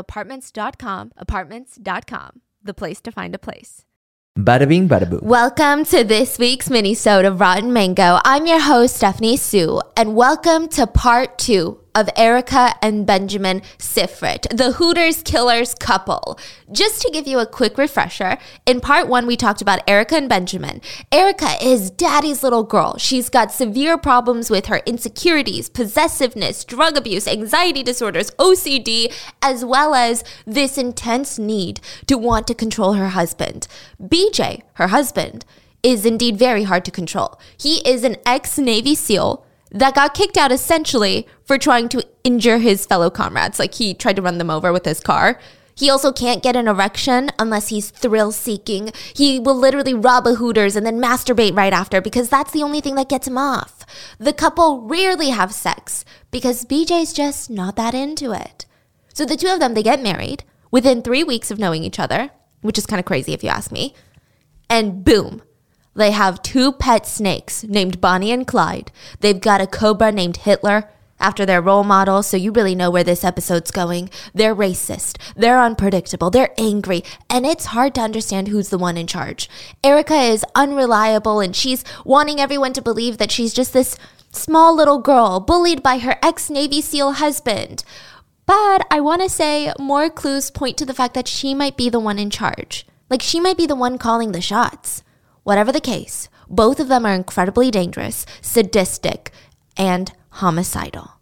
apartments.com, apartments.com, the place to find a place. Bada bing, bada boo. Welcome to this week's mini-sode of Rotten Mango. I'm your host, Stephanie Soo, and welcome to part two of Erica and Benjamin Sifrit, the Hooters Killers couple. Just to give you a quick refresher, in part one, we talked about Erica and Benjamin. Erica is daddy's little girl. She's got severe problems with her insecurities, possessiveness, drug abuse, anxiety disorders, OCD, as well as this intense need to want to control her husband. BJ, her husband, is indeed very hard to control. He is an ex Navy SEAL that got kicked out essentially for trying to injure his fellow comrades. Like he tried to run them over with his car. He also can't get an erection unless he's thrill seeking. He will literally rob a Hooters and then masturbate right after because that's the only thing that gets him off. The couple rarely have sex because BJ's just not that into it. So the two of them, they get married within three weeks of knowing each other, which is kind of crazy if you ask me. And boom, they have two pet snakes named Bonnie and Clyde. They've got a cobra named Hitler after their role model, so you really know where this episode's going. They're racist, they're unpredictable, they're angry, and it's hard to understand who's the one in charge. Erica is unreliable and she's wanting everyone to believe that she's just this small little girl bullied by her ex Navy SEAL husband. But I want to say more clues point to the fact that she might be the one in charge. Like she might be the one calling the shots. Whatever the case, both of them are incredibly dangerous, sadistic, and homicidal.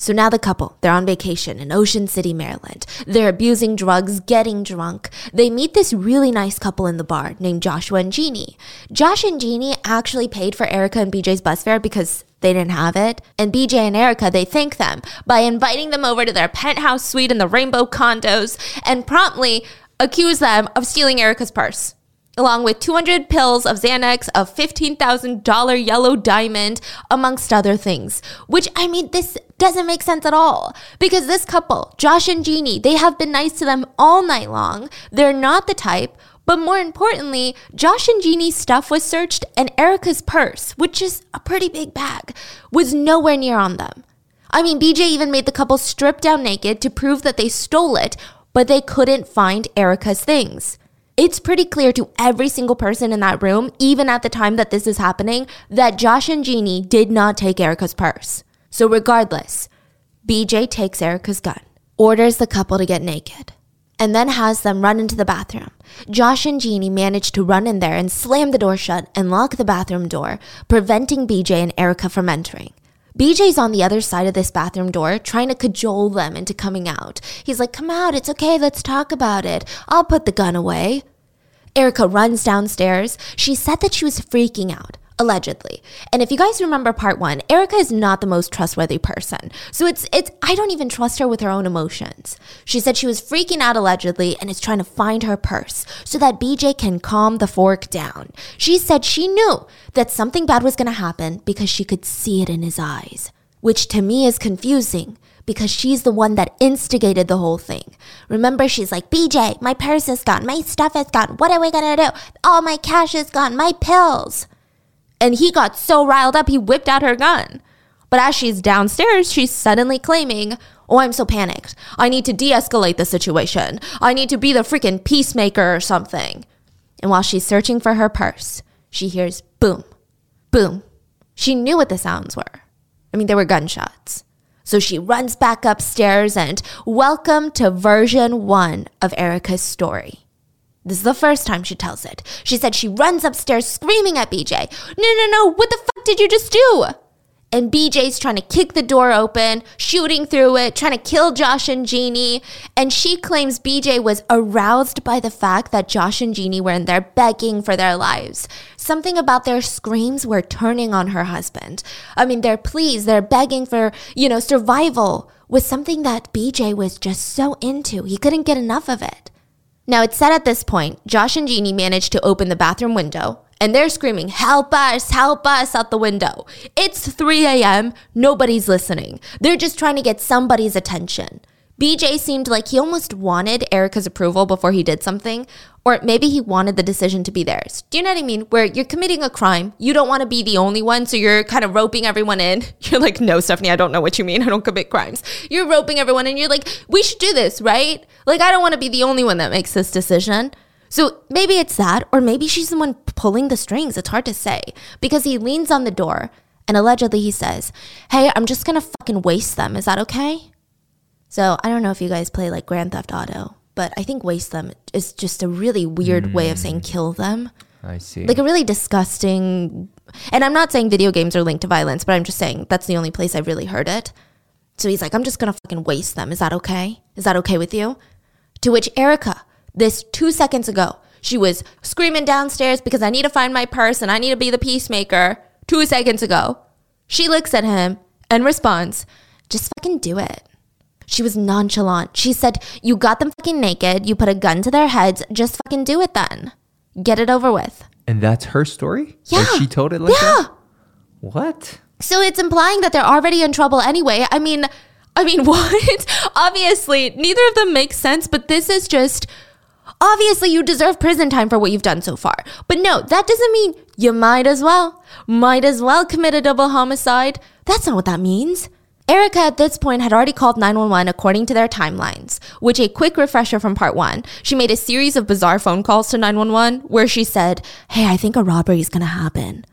So now the couple, they're on vacation in Ocean City, Maryland. They're abusing drugs, getting drunk. They meet this really nice couple in the bar named Joshua and Jeannie. Josh and Jeannie actually paid for Erica and BJ's bus fare because they didn't have it. And BJ and Erica, they thank them by inviting them over to their penthouse suite in the Rainbow condos and promptly accuse them of stealing Erica's purse along with 200 pills of Xanax, a $15,000 yellow diamond, amongst other things. Which, I mean, this doesn't make sense at all. Because this couple, Josh and Jeannie, they have been nice to them all night long. They're not the type. But more importantly, Josh and Jeannie's stuff was searched, and Erica's purse, which is a pretty big bag, was nowhere near on them. I mean, BJ even made the couple strip down naked to prove that they stole it, but they couldn't find Erica's things it's pretty clear to every single person in that room, even at the time that this is happening, that Josh and Jeannie did not take Erica's purse. So, regardless, BJ takes Erica's gun, orders the couple to get naked, and then has them run into the bathroom. Josh and Jeannie manage to run in there and slam the door shut and lock the bathroom door, preventing BJ and Erica from entering. BJ's on the other side of this bathroom door trying to cajole them into coming out. He's like, Come out, it's okay, let's talk about it. I'll put the gun away. Erica runs downstairs. She said that she was freaking out allegedly. And if you guys remember part 1, Erica is not the most trustworthy person. So it's it's I don't even trust her with her own emotions. She said she was freaking out allegedly and is trying to find her purse so that BJ can calm the fork down. She said she knew that something bad was going to happen because she could see it in his eyes, which to me is confusing because she's the one that instigated the whole thing. Remember, she's like, BJ, my purse is gone, my stuff is gone, what are we gonna do? All my cash is gone, my pills. And he got so riled up, he whipped out her gun. But as she's downstairs, she's suddenly claiming, Oh, I'm so panicked. I need to de escalate the situation. I need to be the freaking peacemaker or something. And while she's searching for her purse, she hears boom, boom. She knew what the sounds were. I mean, they were gunshots. So she runs back upstairs and welcome to version one of Erica's story. This is the first time she tells it. She said she runs upstairs screaming at BJ. No, no, no, what the fuck did you just do? and BJ's trying to kick the door open, shooting through it, trying to kill Josh and Jeannie. And she claims BJ was aroused by the fact that Josh and Jeannie were in there begging for their lives. Something about their screams were turning on her husband. I mean, their pleas, they're begging for, you know, survival was something that BJ was just so into. He couldn't get enough of it. Now, it's said at this point, Josh and Jeannie manage to open the bathroom window and they're screaming, Help us, help us out the window. It's 3 a.m., nobody's listening. They're just trying to get somebody's attention. BJ seemed like he almost wanted Erica's approval before he did something, or maybe he wanted the decision to be theirs. Do you know what I mean? Where you're committing a crime, you don't want to be the only one, so you're kind of roping everyone in. You're like, no, Stephanie, I don't know what you mean. I don't commit crimes. You're roping everyone in. You're like, we should do this, right? Like, I don't want to be the only one that makes this decision. So maybe it's that, or maybe she's the one pulling the strings. It's hard to say because he leans on the door and allegedly he says, Hey, I'm just gonna fucking waste them. Is that okay? So I don't know if you guys play like Grand Theft Auto, but I think waste them is just a really weird mm. way of saying kill them. I see. Like a really disgusting. And I'm not saying video games are linked to violence, but I'm just saying that's the only place I've really heard it. So he's like, I'm just gonna fucking waste them. Is that okay? Is that okay with you? To which Erica, this two seconds ago. She was screaming downstairs because I need to find my purse and I need to be the peacemaker. Two seconds ago. She looks at him and responds, just fucking do it. She was nonchalant. She said, You got them fucking naked. You put a gun to their heads. Just fucking do it then. Get it over with. And that's her story? Yeah. Like she told it like yeah. that? What? So it's implying that they're already in trouble anyway. I mean, I mean, what? Obviously, neither of them makes sense, but this is just Obviously, you deserve prison time for what you've done so far. But no, that doesn't mean you might as well. Might as well commit a double homicide. That's not what that means. Erica at this point had already called 911 according to their timelines, which a quick refresher from part one. She made a series of bizarre phone calls to 911 where she said, Hey, I think a robbery is gonna happen.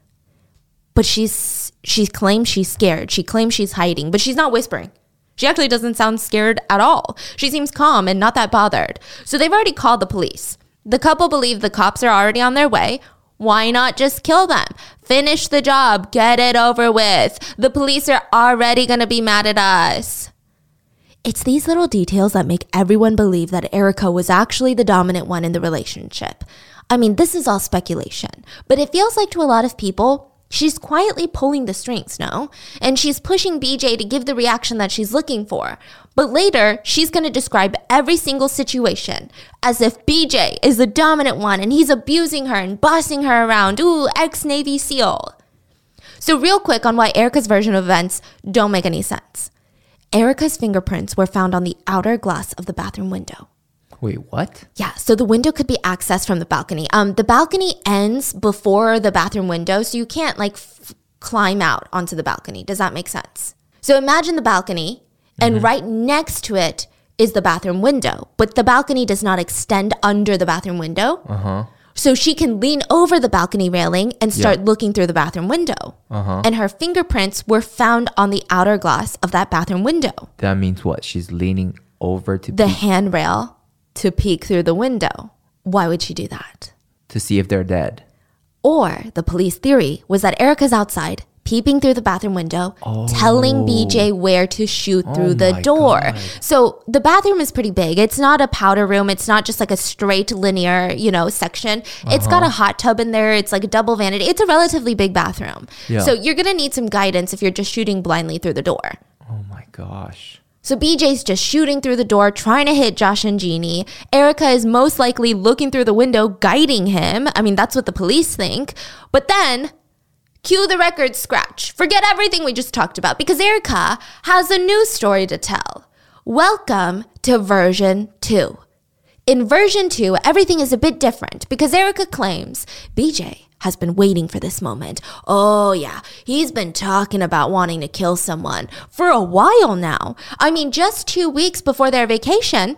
But she's she claims she's scared. She claims she's hiding, but she's not whispering. She actually doesn't sound scared at all. She seems calm and not that bothered. So they've already called the police. The couple believe the cops are already on their way. Why not just kill them? Finish the job, get it over with. The police are already gonna be mad at us. It's these little details that make everyone believe that Erica was actually the dominant one in the relationship. I mean, this is all speculation, but it feels like to a lot of people, She's quietly pulling the strings, no? And she's pushing BJ to give the reaction that she's looking for. But later, she's gonna describe every single situation as if BJ is the dominant one and he's abusing her and bossing her around. Ooh, ex Navy SEAL. So, real quick on why Erica's version of events don't make any sense. Erica's fingerprints were found on the outer glass of the bathroom window. Wait, what? Yeah, so the window could be accessed from the balcony. Um, the balcony ends before the bathroom window, so you can't like f- climb out onto the balcony. Does that make sense? So imagine the balcony, and mm-hmm. right next to it is the bathroom window, but the balcony does not extend under the bathroom window. Uh huh. So she can lean over the balcony railing and start yeah. looking through the bathroom window. Uh-huh. And her fingerprints were found on the outer glass of that bathroom window. That means what? She's leaning over to the handrail to peek through the window. Why would she do that? To see if they're dead. Or the police theory was that Erica's outside, peeping through the bathroom window, oh. telling BJ where to shoot through oh the door. God. So the bathroom is pretty big. It's not a powder room. It's not just like a straight linear, you know, section. Uh-huh. It's got a uh-huh. hot tub in there. It's like a double vanity. It's a relatively big bathroom. Yeah. So you're going to need some guidance if you're just shooting blindly through the door. Oh my gosh. So BJ's just shooting through the door, trying to hit Josh and Jeannie. Erica is most likely looking through the window, guiding him. I mean, that's what the police think. But then, cue the record scratch. Forget everything we just talked about because Erica has a new story to tell. Welcome to version 2. In version 2, everything is a bit different because Erica claims BJ has been waiting for this moment. Oh, yeah, he's been talking about wanting to kill someone for a while now. I mean, just two weeks before their vacation,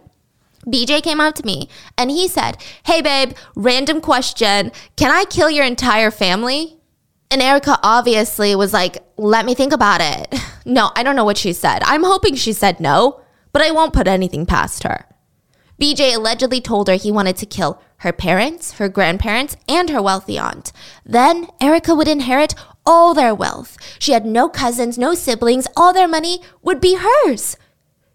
BJ came up to me and he said, Hey, babe, random question. Can I kill your entire family? And Erica obviously was like, Let me think about it. No, I don't know what she said. I'm hoping she said no, but I won't put anything past her. BJ allegedly told her he wanted to kill her parents, her grandparents, and her wealthy aunt. Then Erica would inherit all their wealth. She had no cousins, no siblings, all their money would be hers.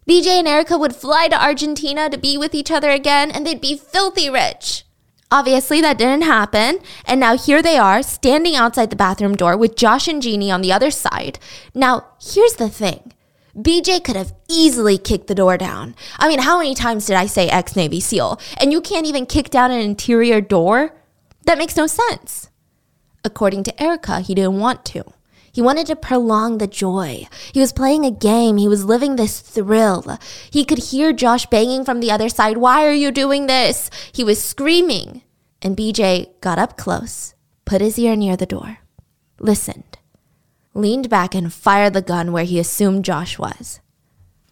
BJ and Erica would fly to Argentina to be with each other again, and they'd be filthy rich. Obviously, that didn't happen, and now here they are, standing outside the bathroom door with Josh and Jeannie on the other side. Now, here's the thing BJ could have easily kicked the door down. I mean, how many times did I say ex Navy SEAL? And you can't even kick down an interior door? That makes no sense. According to Erica, he didn't want to. He wanted to prolong the joy. He was playing a game. He was living this thrill. He could hear Josh banging from the other side. Why are you doing this? He was screaming. And BJ got up close, put his ear near the door, listened, leaned back, and fired the gun where he assumed Josh was.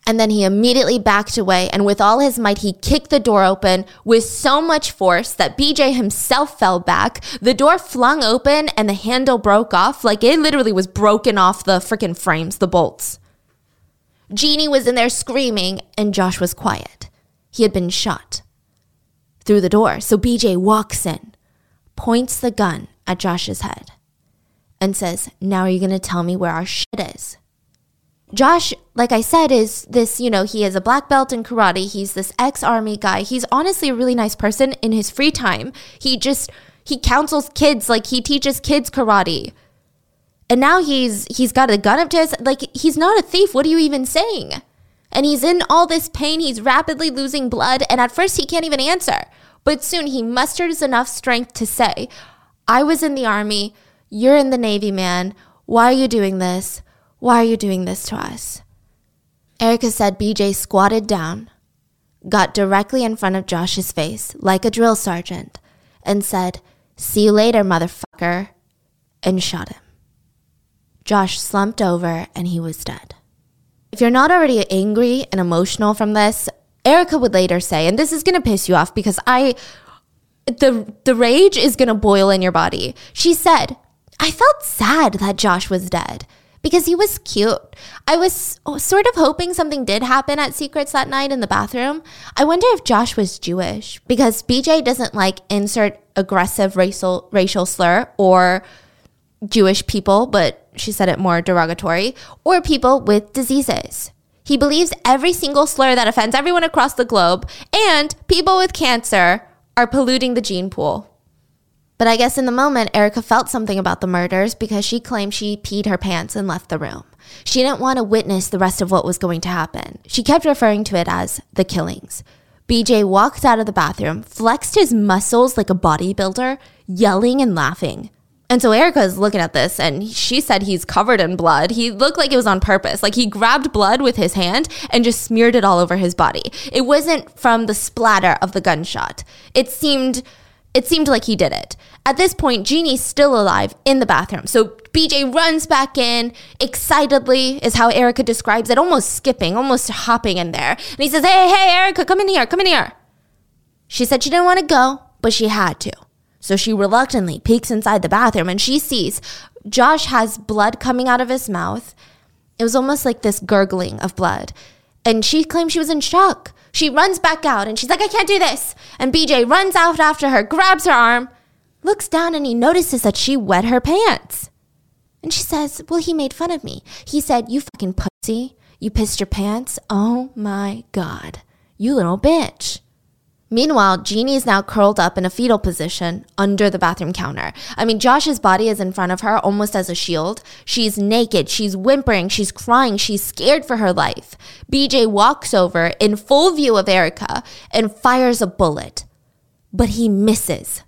And then he immediately backed away, and with all his might, he kicked the door open with so much force that BJ himself fell back. The door flung open, and the handle broke off. Like it literally was broken off the freaking frames, the bolts. Jeannie was in there screaming, and Josh was quiet. He had been shot through the door. So BJ walks in, points the gun at Josh's head, and says, Now are you going to tell me where our shit is? Josh, like I said, is this, you know, he is a black belt in karate. He's this ex army guy. He's honestly a really nice person in his free time. He just, he counsels kids, like he teaches kids karate. And now he's he's got a gun up to his like he's not a thief. What are you even saying? And he's in all this pain. He's rapidly losing blood, and at first he can't even answer. But soon he musters enough strength to say, "I was in the army. You're in the navy, man. Why are you doing this? Why are you doing this to us? Erica said BJ squatted down, got directly in front of Josh's face like a drill sergeant, and said, See you later, motherfucker, and shot him. Josh slumped over and he was dead. If you're not already angry and emotional from this, Erica would later say, and this is to piss you off because I the the rage is going to boil in your body. She said, "I felt sad that Josh was dead." because he was cute. I was sort of hoping something did happen at Secrets that night in the bathroom. I wonder if Josh was Jewish because BJ doesn't like insert aggressive racial racial slur or Jewish people, but she said it more derogatory, or people with diseases. He believes every single slur that offends everyone across the globe and people with cancer are polluting the gene pool. But I guess in the moment, Erica felt something about the murders because she claimed she peed her pants and left the room. She didn't want to witness the rest of what was going to happen. She kept referring to it as the killings. BJ walked out of the bathroom, flexed his muscles like a bodybuilder, yelling and laughing. And so Erica is looking at this and she said he's covered in blood. He looked like it was on purpose. Like he grabbed blood with his hand and just smeared it all over his body. It wasn't from the splatter of the gunshot. It seemed it seemed like he did it. At this point, Jeannie's still alive in the bathroom. So BJ runs back in excitedly, is how Erica describes it, almost skipping, almost hopping in there. And he says, Hey, hey, Erica, come in here, come in here. She said she didn't want to go, but she had to. So she reluctantly peeks inside the bathroom and she sees Josh has blood coming out of his mouth. It was almost like this gurgling of blood. And she claimed she was in shock. She runs back out and she's like, I can't do this. And BJ runs out after her, grabs her arm, looks down and he notices that she wet her pants. And she says, Well, he made fun of me. He said, You fucking pussy. You pissed your pants? Oh my God. You little bitch. Meanwhile, Jeannie is now curled up in a fetal position under the bathroom counter. I mean, Josh's body is in front of her almost as a shield. She's naked, she's whimpering, she's crying, she's scared for her life. BJ walks over in full view of Erica and fires a bullet, but he misses.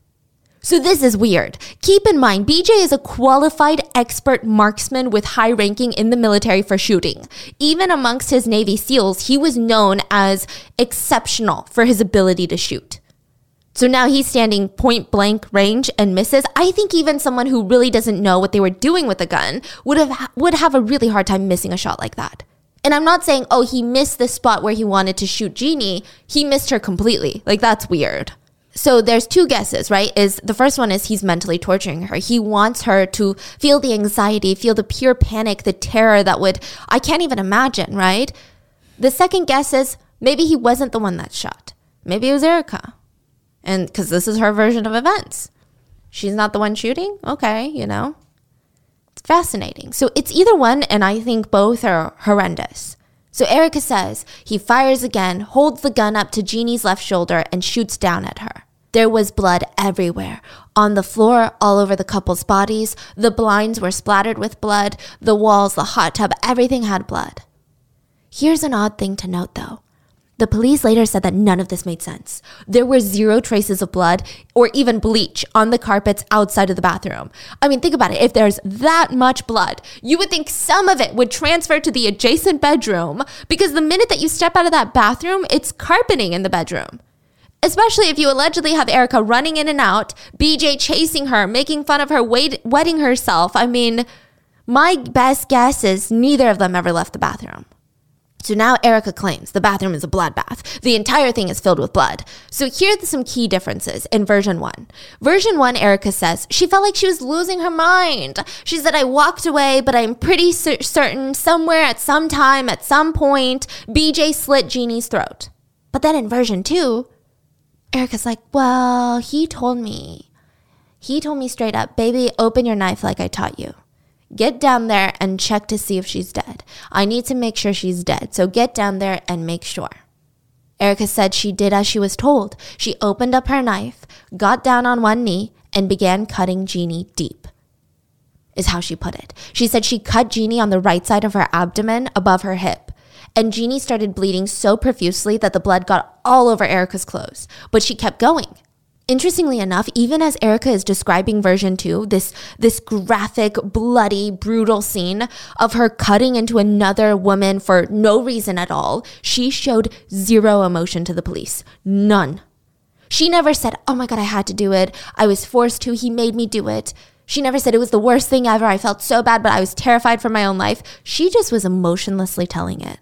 So this is weird. Keep in mind, BJ is a qualified expert marksman with high ranking in the military for shooting. Even amongst his Navy SEALs, he was known as exceptional for his ability to shoot. So now he's standing point blank range and misses. I think even someone who really doesn't know what they were doing with a gun would have would have a really hard time missing a shot like that. And I'm not saying, oh, he missed the spot where he wanted to shoot Jeannie. He missed her completely. Like, that's weird. So there's two guesses, right? Is the first one is he's mentally torturing her. He wants her to feel the anxiety, feel the pure panic, the terror that would, I can't even imagine, right? The second guess is maybe he wasn't the one that shot. Maybe it was Erica. And because this is her version of events. She's not the one shooting? Okay, you know. It's fascinating. So it's either one, and I think both are horrendous. So Erica says he fires again, holds the gun up to Jeannie's left shoulder, and shoots down at her. There was blood everywhere. On the floor, all over the couple's bodies. The blinds were splattered with blood. The walls, the hot tub, everything had blood. Here's an odd thing to note though. The police later said that none of this made sense. There were zero traces of blood or even bleach on the carpets outside of the bathroom. I mean, think about it. If there's that much blood, you would think some of it would transfer to the adjacent bedroom because the minute that you step out of that bathroom, it's carpeting in the bedroom. Especially if you allegedly have Erica running in and out, BJ chasing her, making fun of her, wetting herself. I mean, my best guess is neither of them ever left the bathroom. So now Erica claims the bathroom is a bloodbath. The entire thing is filled with blood. So here are some key differences in version one. Version one, Erica says she felt like she was losing her mind. She said, I walked away, but I'm pretty certain somewhere at some time, at some point, BJ slit Jeannie's throat. But then in version two, Erica's like, Well, he told me. He told me straight up, baby, open your knife like I taught you. Get down there and check to see if she's dead. I need to make sure she's dead. So get down there and make sure. Erica said she did as she was told. She opened up her knife, got down on one knee, and began cutting Jeannie deep, is how she put it. She said she cut Jeannie on the right side of her abdomen above her hip. And Jeannie started bleeding so profusely that the blood got all over Erica's clothes. But she kept going. Interestingly enough, even as Erica is describing version 2, this this graphic, bloody, brutal scene of her cutting into another woman for no reason at all, she showed zero emotion to the police. None. She never said, "Oh my god, I had to do it. I was forced to. He made me do it." She never said it was the worst thing ever. I felt so bad, but I was terrified for my own life. She just was emotionlessly telling it.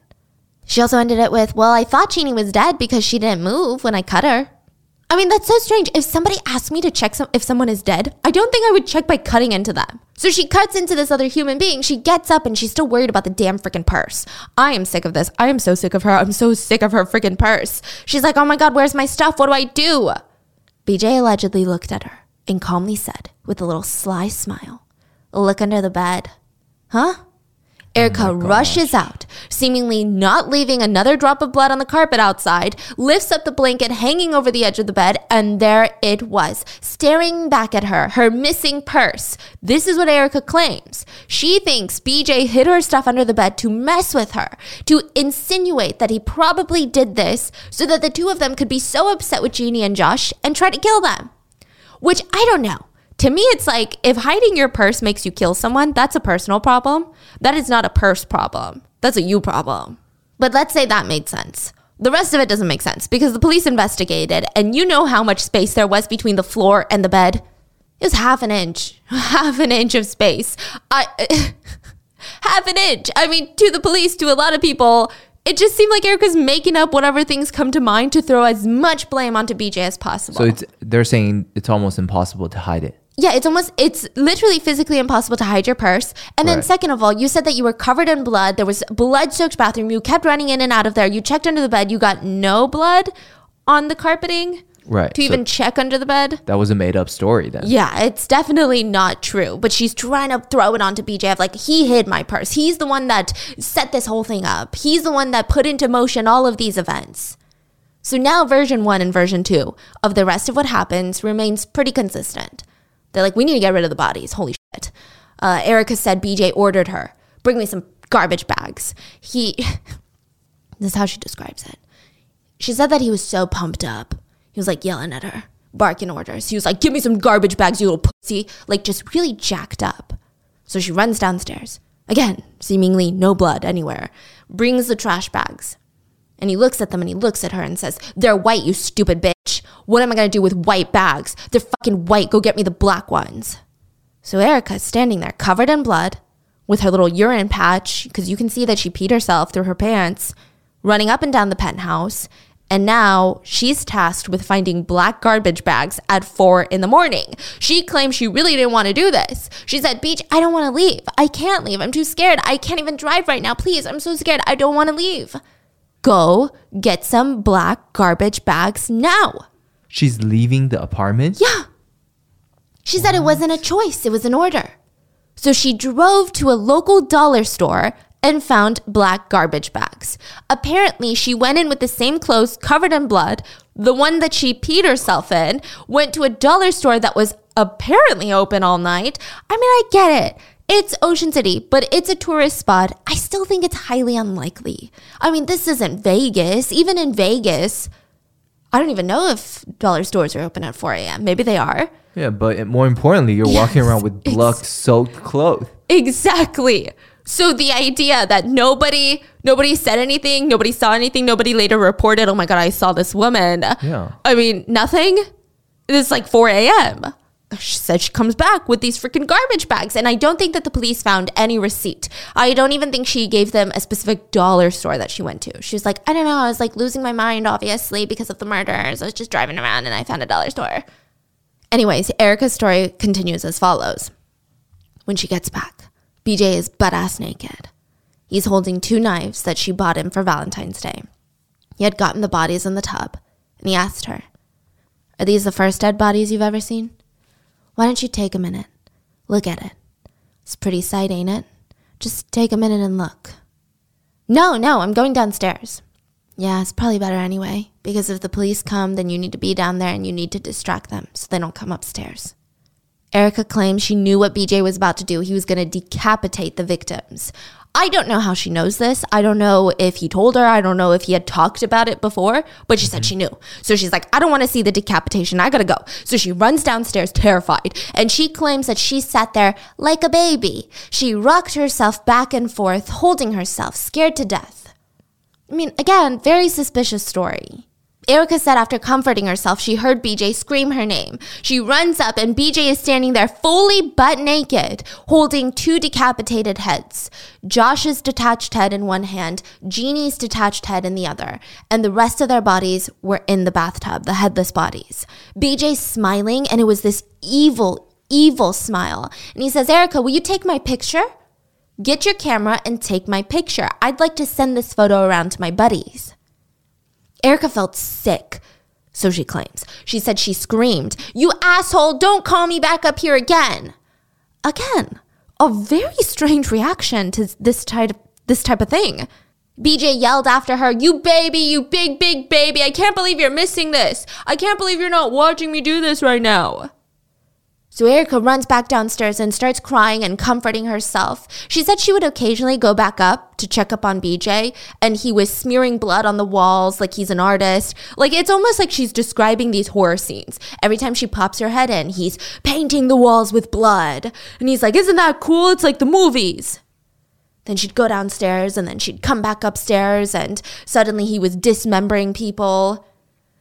She also ended it with, "Well, I thought Jeannie was dead because she didn't move when I cut her." I mean, that's so strange. If somebody asked me to check some, if someone is dead, I don't think I would check by cutting into them. So she cuts into this other human being. She gets up and she's still worried about the damn freaking purse. I am sick of this. I am so sick of her. I'm so sick of her freaking purse. She's like, oh my God, where's my stuff? What do I do? BJ allegedly looked at her and calmly said, with a little sly smile, look under the bed. Huh? Oh Erica oh rushes out, seemingly not leaving another drop of blood on the carpet outside, lifts up the blanket hanging over the edge of the bed, and there it was, staring back at her, her missing purse. This is what Erica claims. She thinks BJ hid her stuff under the bed to mess with her, to insinuate that he probably did this so that the two of them could be so upset with Jeannie and Josh and try to kill them. Which I don't know to me, it's like if hiding your purse makes you kill someone, that's a personal problem. That is not a purse problem. That's a you problem. But let's say that made sense. The rest of it doesn't make sense because the police investigated, and you know how much space there was between the floor and the bed. It was half an inch, half an inch of space. I, half an inch. I mean, to the police, to a lot of people, it just seemed like Erica's making up whatever things come to mind to throw as much blame onto BJ as possible. So it's they're saying it's almost impossible to hide it yeah, it's almost it's literally physically impossible to hide your purse. And then right. second of all, you said that you were covered in blood. There was blood-soaked bathroom. You kept running in and out of there. You checked under the bed. You got no blood on the carpeting. Right. To so even check under the bed. That was a made up story then. Yeah, it's definitely not true. But she's trying to throw it onto BJ of like, he hid my purse. He's the one that set this whole thing up. He's the one that put into motion all of these events. So now version one and version two of the rest of what happens remains pretty consistent. They're like, we need to get rid of the bodies. Holy shit. Uh, Erica said BJ ordered her, bring me some garbage bags. He, this is how she describes it. She said that he was so pumped up. He was like yelling at her, barking orders. He was like, give me some garbage bags, you little pussy. Like just really jacked up. So she runs downstairs. Again, seemingly no blood anywhere. Brings the trash bags. And he looks at them and he looks at her and says, They're white, you stupid bitch. What am I going to do with white bags? They're fucking white. Go get me the black ones. So Erica's standing there covered in blood, with her little urine patch because you can see that she peed herself through her pants, running up and down the penthouse. And now she's tasked with finding black garbage bags at four in the morning. She claims she really didn't want to do this. She said, Beach, I don't want to leave. I can't leave. I'm too scared. I can't even drive right now. Please, I'm so scared. I don't want to leave. Go get some black garbage bags now. She's leaving the apartment? Yeah. She said it wasn't a choice, it was an order. So she drove to a local dollar store and found black garbage bags. Apparently, she went in with the same clothes covered in blood, the one that she peed herself in, went to a dollar store that was apparently open all night. I mean, I get it. It's Ocean City, but it's a tourist spot. I still think it's highly unlikely. I mean, this isn't Vegas. Even in Vegas, I don't even know if dollar stores are open at 4 a.m. Maybe they are. Yeah, but more importantly, you're yes, walking around with blood soaked clothes. Exactly. So the idea that nobody nobody said anything, nobody saw anything, nobody later reported, oh my god, I saw this woman. Yeah. I mean, nothing. It's like 4 a.m. She said she comes back with these freaking garbage bags. And I don't think that the police found any receipt. I don't even think she gave them a specific dollar store that she went to. She was like, I don't know. I was like losing my mind, obviously, because of the murders. I was just driving around and I found a dollar store. Anyways, Erica's story continues as follows. When she gets back, BJ is butt ass naked. He's holding two knives that she bought him for Valentine's Day. He had gotten the bodies in the tub, and he asked her, Are these the first dead bodies you've ever seen? Why don't you take a minute? Look at it. It's a pretty sight, ain't it? Just take a minute and look. No, no, I'm going downstairs. Yeah, it's probably better anyway, because if the police come, then you need to be down there and you need to distract them so they don't come upstairs. Erica claims she knew what BJ was about to do. He was going to decapitate the victims. I don't know how she knows this. I don't know if he told her. I don't know if he had talked about it before, but she said she knew. So she's like, I don't want to see the decapitation. I gotta go. So she runs downstairs terrified and she claims that she sat there like a baby. She rocked herself back and forth, holding herself, scared to death. I mean, again, very suspicious story. Erica said after comforting herself, she heard BJ scream her name. She runs up, and BJ is standing there fully butt naked, holding two decapitated heads Josh's detached head in one hand, Jeannie's detached head in the other, and the rest of their bodies were in the bathtub, the headless bodies. BJ's smiling, and it was this evil, evil smile. And he says, Erica, will you take my picture? Get your camera and take my picture. I'd like to send this photo around to my buddies. Erica felt sick, so she claims. She said she screamed, You asshole, don't call me back up here again. Again, a very strange reaction to this type of, this type of thing. BJ yelled after her, You baby, you big, big baby. I can't believe you're missing this. I can't believe you're not watching me do this right now. So Erica runs back downstairs and starts crying and comforting herself. She said she would occasionally go back up to check up on BJ and he was smearing blood on the walls like he's an artist. Like it's almost like she's describing these horror scenes. Every time she pops her head in, he's painting the walls with blood. And he's like, Isn't that cool? It's like the movies. Then she'd go downstairs and then she'd come back upstairs and suddenly he was dismembering people.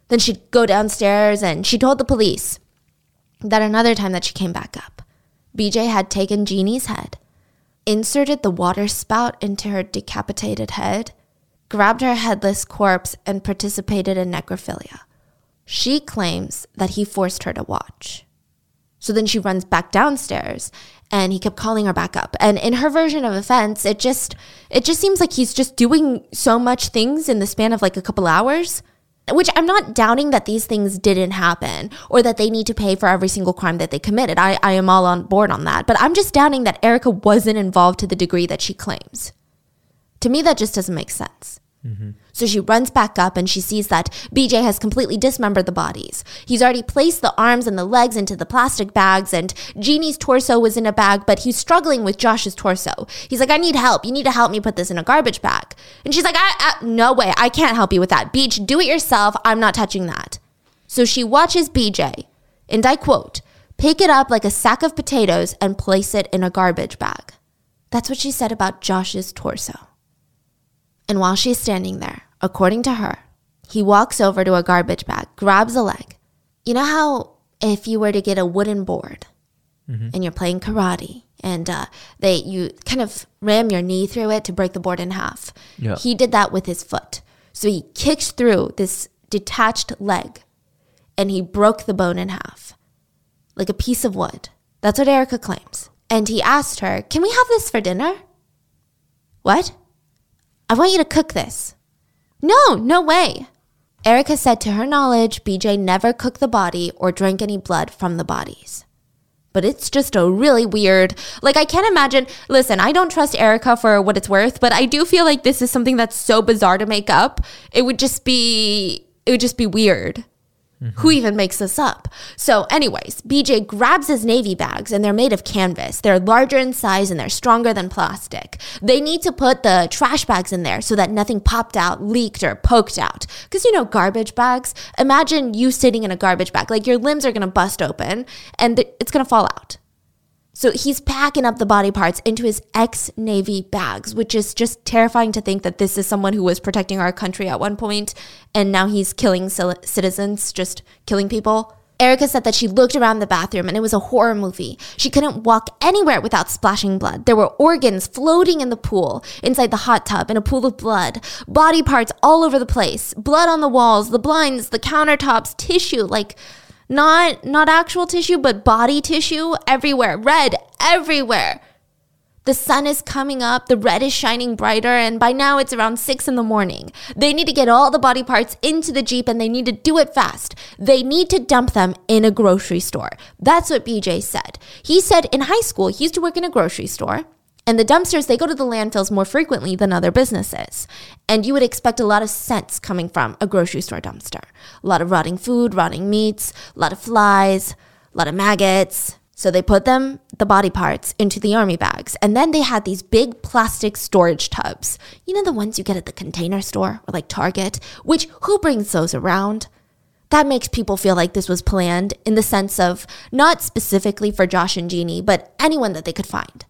Then she'd go downstairs and she told the police that another time that she came back up, BJ had taken Jeannie's head, inserted the water spout into her decapitated head, grabbed her headless corpse, and participated in necrophilia. She claims that he forced her to watch. So then she runs back downstairs and he kept calling her back up. And in her version of events, it just it just seems like he's just doing so much things in the span of like a couple hours which I'm not doubting that these things didn't happen or that they need to pay for every single crime that they committed. I, I am all on board on that. But I'm just doubting that Erica wasn't involved to the degree that she claims. To me, that just doesn't make sense. Mm-hmm. So she runs back up and she sees that BJ has completely dismembered the bodies. He's already placed the arms and the legs into the plastic bags, and Jeannie's torso was in a bag, but he's struggling with Josh's torso. He's like, I need help. You need to help me put this in a garbage bag. And she's like, I, I, No way. I can't help you with that. Beach, do it yourself. I'm not touching that. So she watches BJ, and I quote, pick it up like a sack of potatoes and place it in a garbage bag. That's what she said about Josh's torso. And while she's standing there, according to her, he walks over to a garbage bag, grabs a leg. You know how if you were to get a wooden board mm-hmm. and you're playing karate and uh, they you kind of ram your knee through it to break the board in half. Yeah. He did that with his foot. So he kicked through this detached leg and he broke the bone in half like a piece of wood. That's what Erica claims. And he asked her, Can we have this for dinner? What? I want you to cook this. No, no way. Erica said to her knowledge, BJ never cooked the body or drank any blood from the bodies. But it's just a really weird, like, I can't imagine. Listen, I don't trust Erica for what it's worth, but I do feel like this is something that's so bizarre to make up. It would just be, it would just be weird. Mm-hmm. Who even makes this up? So, anyways, BJ grabs his navy bags and they're made of canvas. They're larger in size and they're stronger than plastic. They need to put the trash bags in there so that nothing popped out, leaked, or poked out. Because, you know, garbage bags, imagine you sitting in a garbage bag. Like your limbs are going to bust open and th- it's going to fall out. So he's packing up the body parts into his ex Navy bags, which is just terrifying to think that this is someone who was protecting our country at one point and now he's killing citizens, just killing people. Erica said that she looked around the bathroom and it was a horror movie. She couldn't walk anywhere without splashing blood. There were organs floating in the pool, inside the hot tub, in a pool of blood, body parts all over the place, blood on the walls, the blinds, the countertops, tissue like not not actual tissue but body tissue everywhere red everywhere the sun is coming up, the red is shining brighter, and by now it's around six in the morning. They need to get all the body parts into the Jeep and they need to do it fast. They need to dump them in a grocery store. That's what BJ said. He said in high school, he used to work in a grocery store. And the dumpsters, they go to the landfills more frequently than other businesses. And you would expect a lot of scents coming from a grocery store dumpster. A lot of rotting food, rotting meats, a lot of flies, a lot of maggots. So they put them, the body parts, into the army bags. And then they had these big plastic storage tubs. You know, the ones you get at the container store or like Target, which who brings those around? That makes people feel like this was planned in the sense of not specifically for Josh and Jeannie, but anyone that they could find.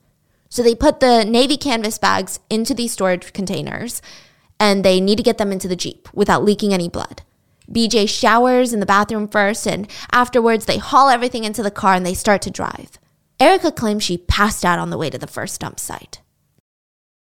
So they put the navy canvas bags into these storage containers and they need to get them into the Jeep without leaking any blood. BJ showers in the bathroom first, and afterwards they haul everything into the car and they start to drive. Erica claims she passed out on the way to the first dump site.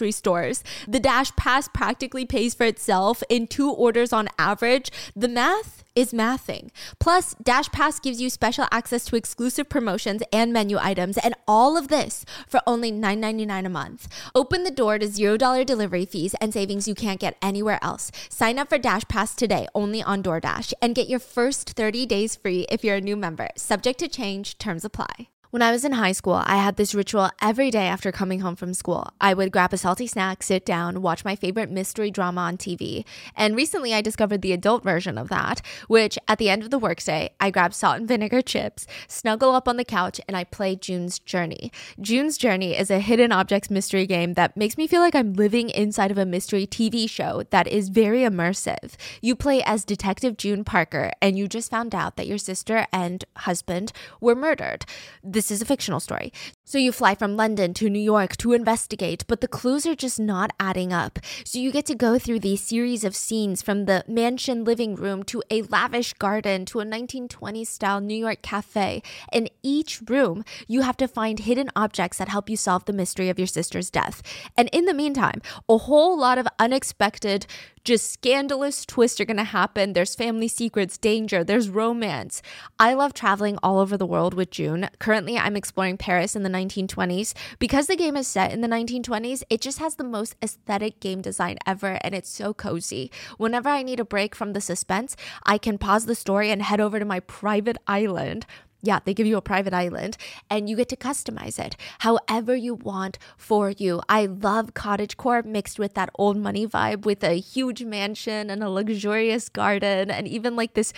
grocery stores. The Dash Pass practically pays for itself in two orders on average. The math is mathing. Plus, Dash Pass gives you special access to exclusive promotions and menu items, and all of this for only $9.99 a month. Open the door to $0 delivery fees and savings you can't get anywhere else. Sign up for Dash Pass today only on DoorDash and get your first 30 days free if you're a new member. Subject to change, terms apply. When I was in high school, I had this ritual every day after coming home from school. I would grab a salty snack, sit down, watch my favorite mystery drama on TV. And recently I discovered the adult version of that, which at the end of the workday, I grab salt and vinegar chips, snuggle up on the couch, and I play June's Journey. June's Journey is a hidden objects mystery game that makes me feel like I'm living inside of a mystery TV show that is very immersive. You play as Detective June Parker, and you just found out that your sister and husband were murdered. The this is a fictional story. So you fly from London to New York to investigate, but the clues are just not adding up. So you get to go through these series of scenes from the mansion living room to a lavish garden to a 1920s style New York cafe. In each room, you have to find hidden objects that help you solve the mystery of your sister's death. And in the meantime, a whole lot of unexpected just scandalous twists are going to happen. There's family secrets, danger, there's romance. I love traveling all over the world with June. Currently, I'm exploring Paris in the 1920s. Because the game is set in the 1920s, it just has the most aesthetic game design ever and it's so cozy. Whenever I need a break from the suspense, I can pause the story and head over to my private island Yeah, they give you a private island and you get to customize it however you want for you. I love cottage core mixed with that old money vibe with a huge mansion and a luxurious garden and even like this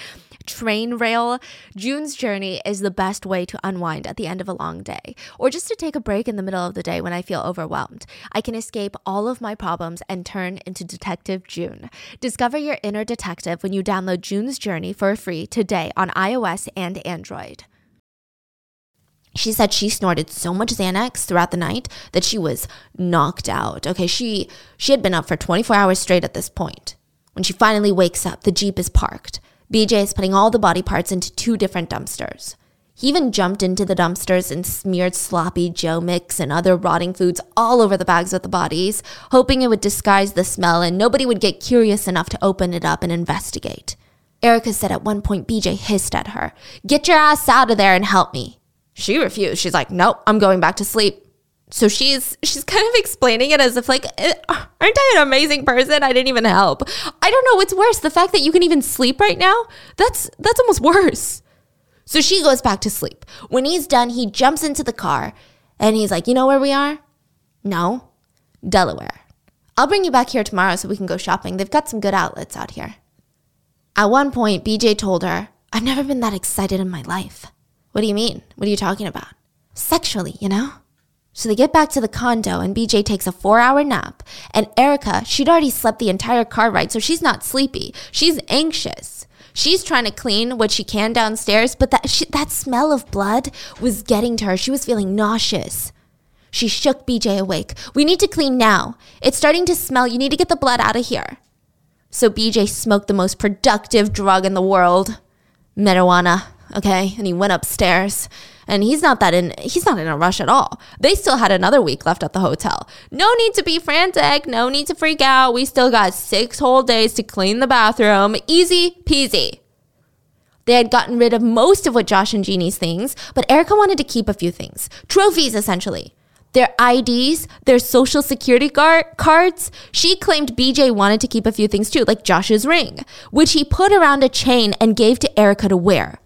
train rail. June's journey is the best way to unwind at the end of a long day or just to take a break in the middle of the day when I feel overwhelmed. I can escape all of my problems and turn into Detective June. Discover your inner detective when you download June's Journey for free today on iOS and Android. She said she snorted so much Xanax throughout the night that she was knocked out. Okay, she she had been up for 24 hours straight at this point. When she finally wakes up, the Jeep is parked. BJ is putting all the body parts into two different dumpsters. He even jumped into the dumpsters and smeared sloppy Joe mix and other rotting foods all over the bags with the bodies, hoping it would disguise the smell and nobody would get curious enough to open it up and investigate. Erica said at one point BJ hissed at her, Get your ass out of there and help me. She refused. She's like, Nope, I'm going back to sleep. So she's she's kind of explaining it as if like eh, aren't I an amazing person? I didn't even help. I don't know what's worse, the fact that you can even sleep right now? That's that's almost worse. So she goes back to sleep. When he's done, he jumps into the car and he's like, "You know where we are?" "No." "Delaware." "I'll bring you back here tomorrow so we can go shopping. They've got some good outlets out here." At one point, BJ told her, I've never been that excited in my life. What do you mean? What are you talking about? Sexually, you know? So they get back to the condo and BJ takes a four hour nap. And Erica, she'd already slept the entire car ride, so she's not sleepy. She's anxious. She's trying to clean what she can downstairs, but that, she, that smell of blood was getting to her. She was feeling nauseous. She shook BJ awake. We need to clean now. It's starting to smell. You need to get the blood out of here. So BJ smoked the most productive drug in the world marijuana, okay? And he went upstairs. And he's not that in he's not in a rush at all. They still had another week left at the hotel. No need to be frantic, no need to freak out. We still got 6 whole days to clean the bathroom. Easy peasy. They had gotten rid of most of what Josh and Jeannie's things, but Erica wanted to keep a few things. Trophies essentially their IDs, their social security cards. She claimed BJ wanted to keep a few things too, like Josh's ring, which he put around a chain and gave to Erica to wear.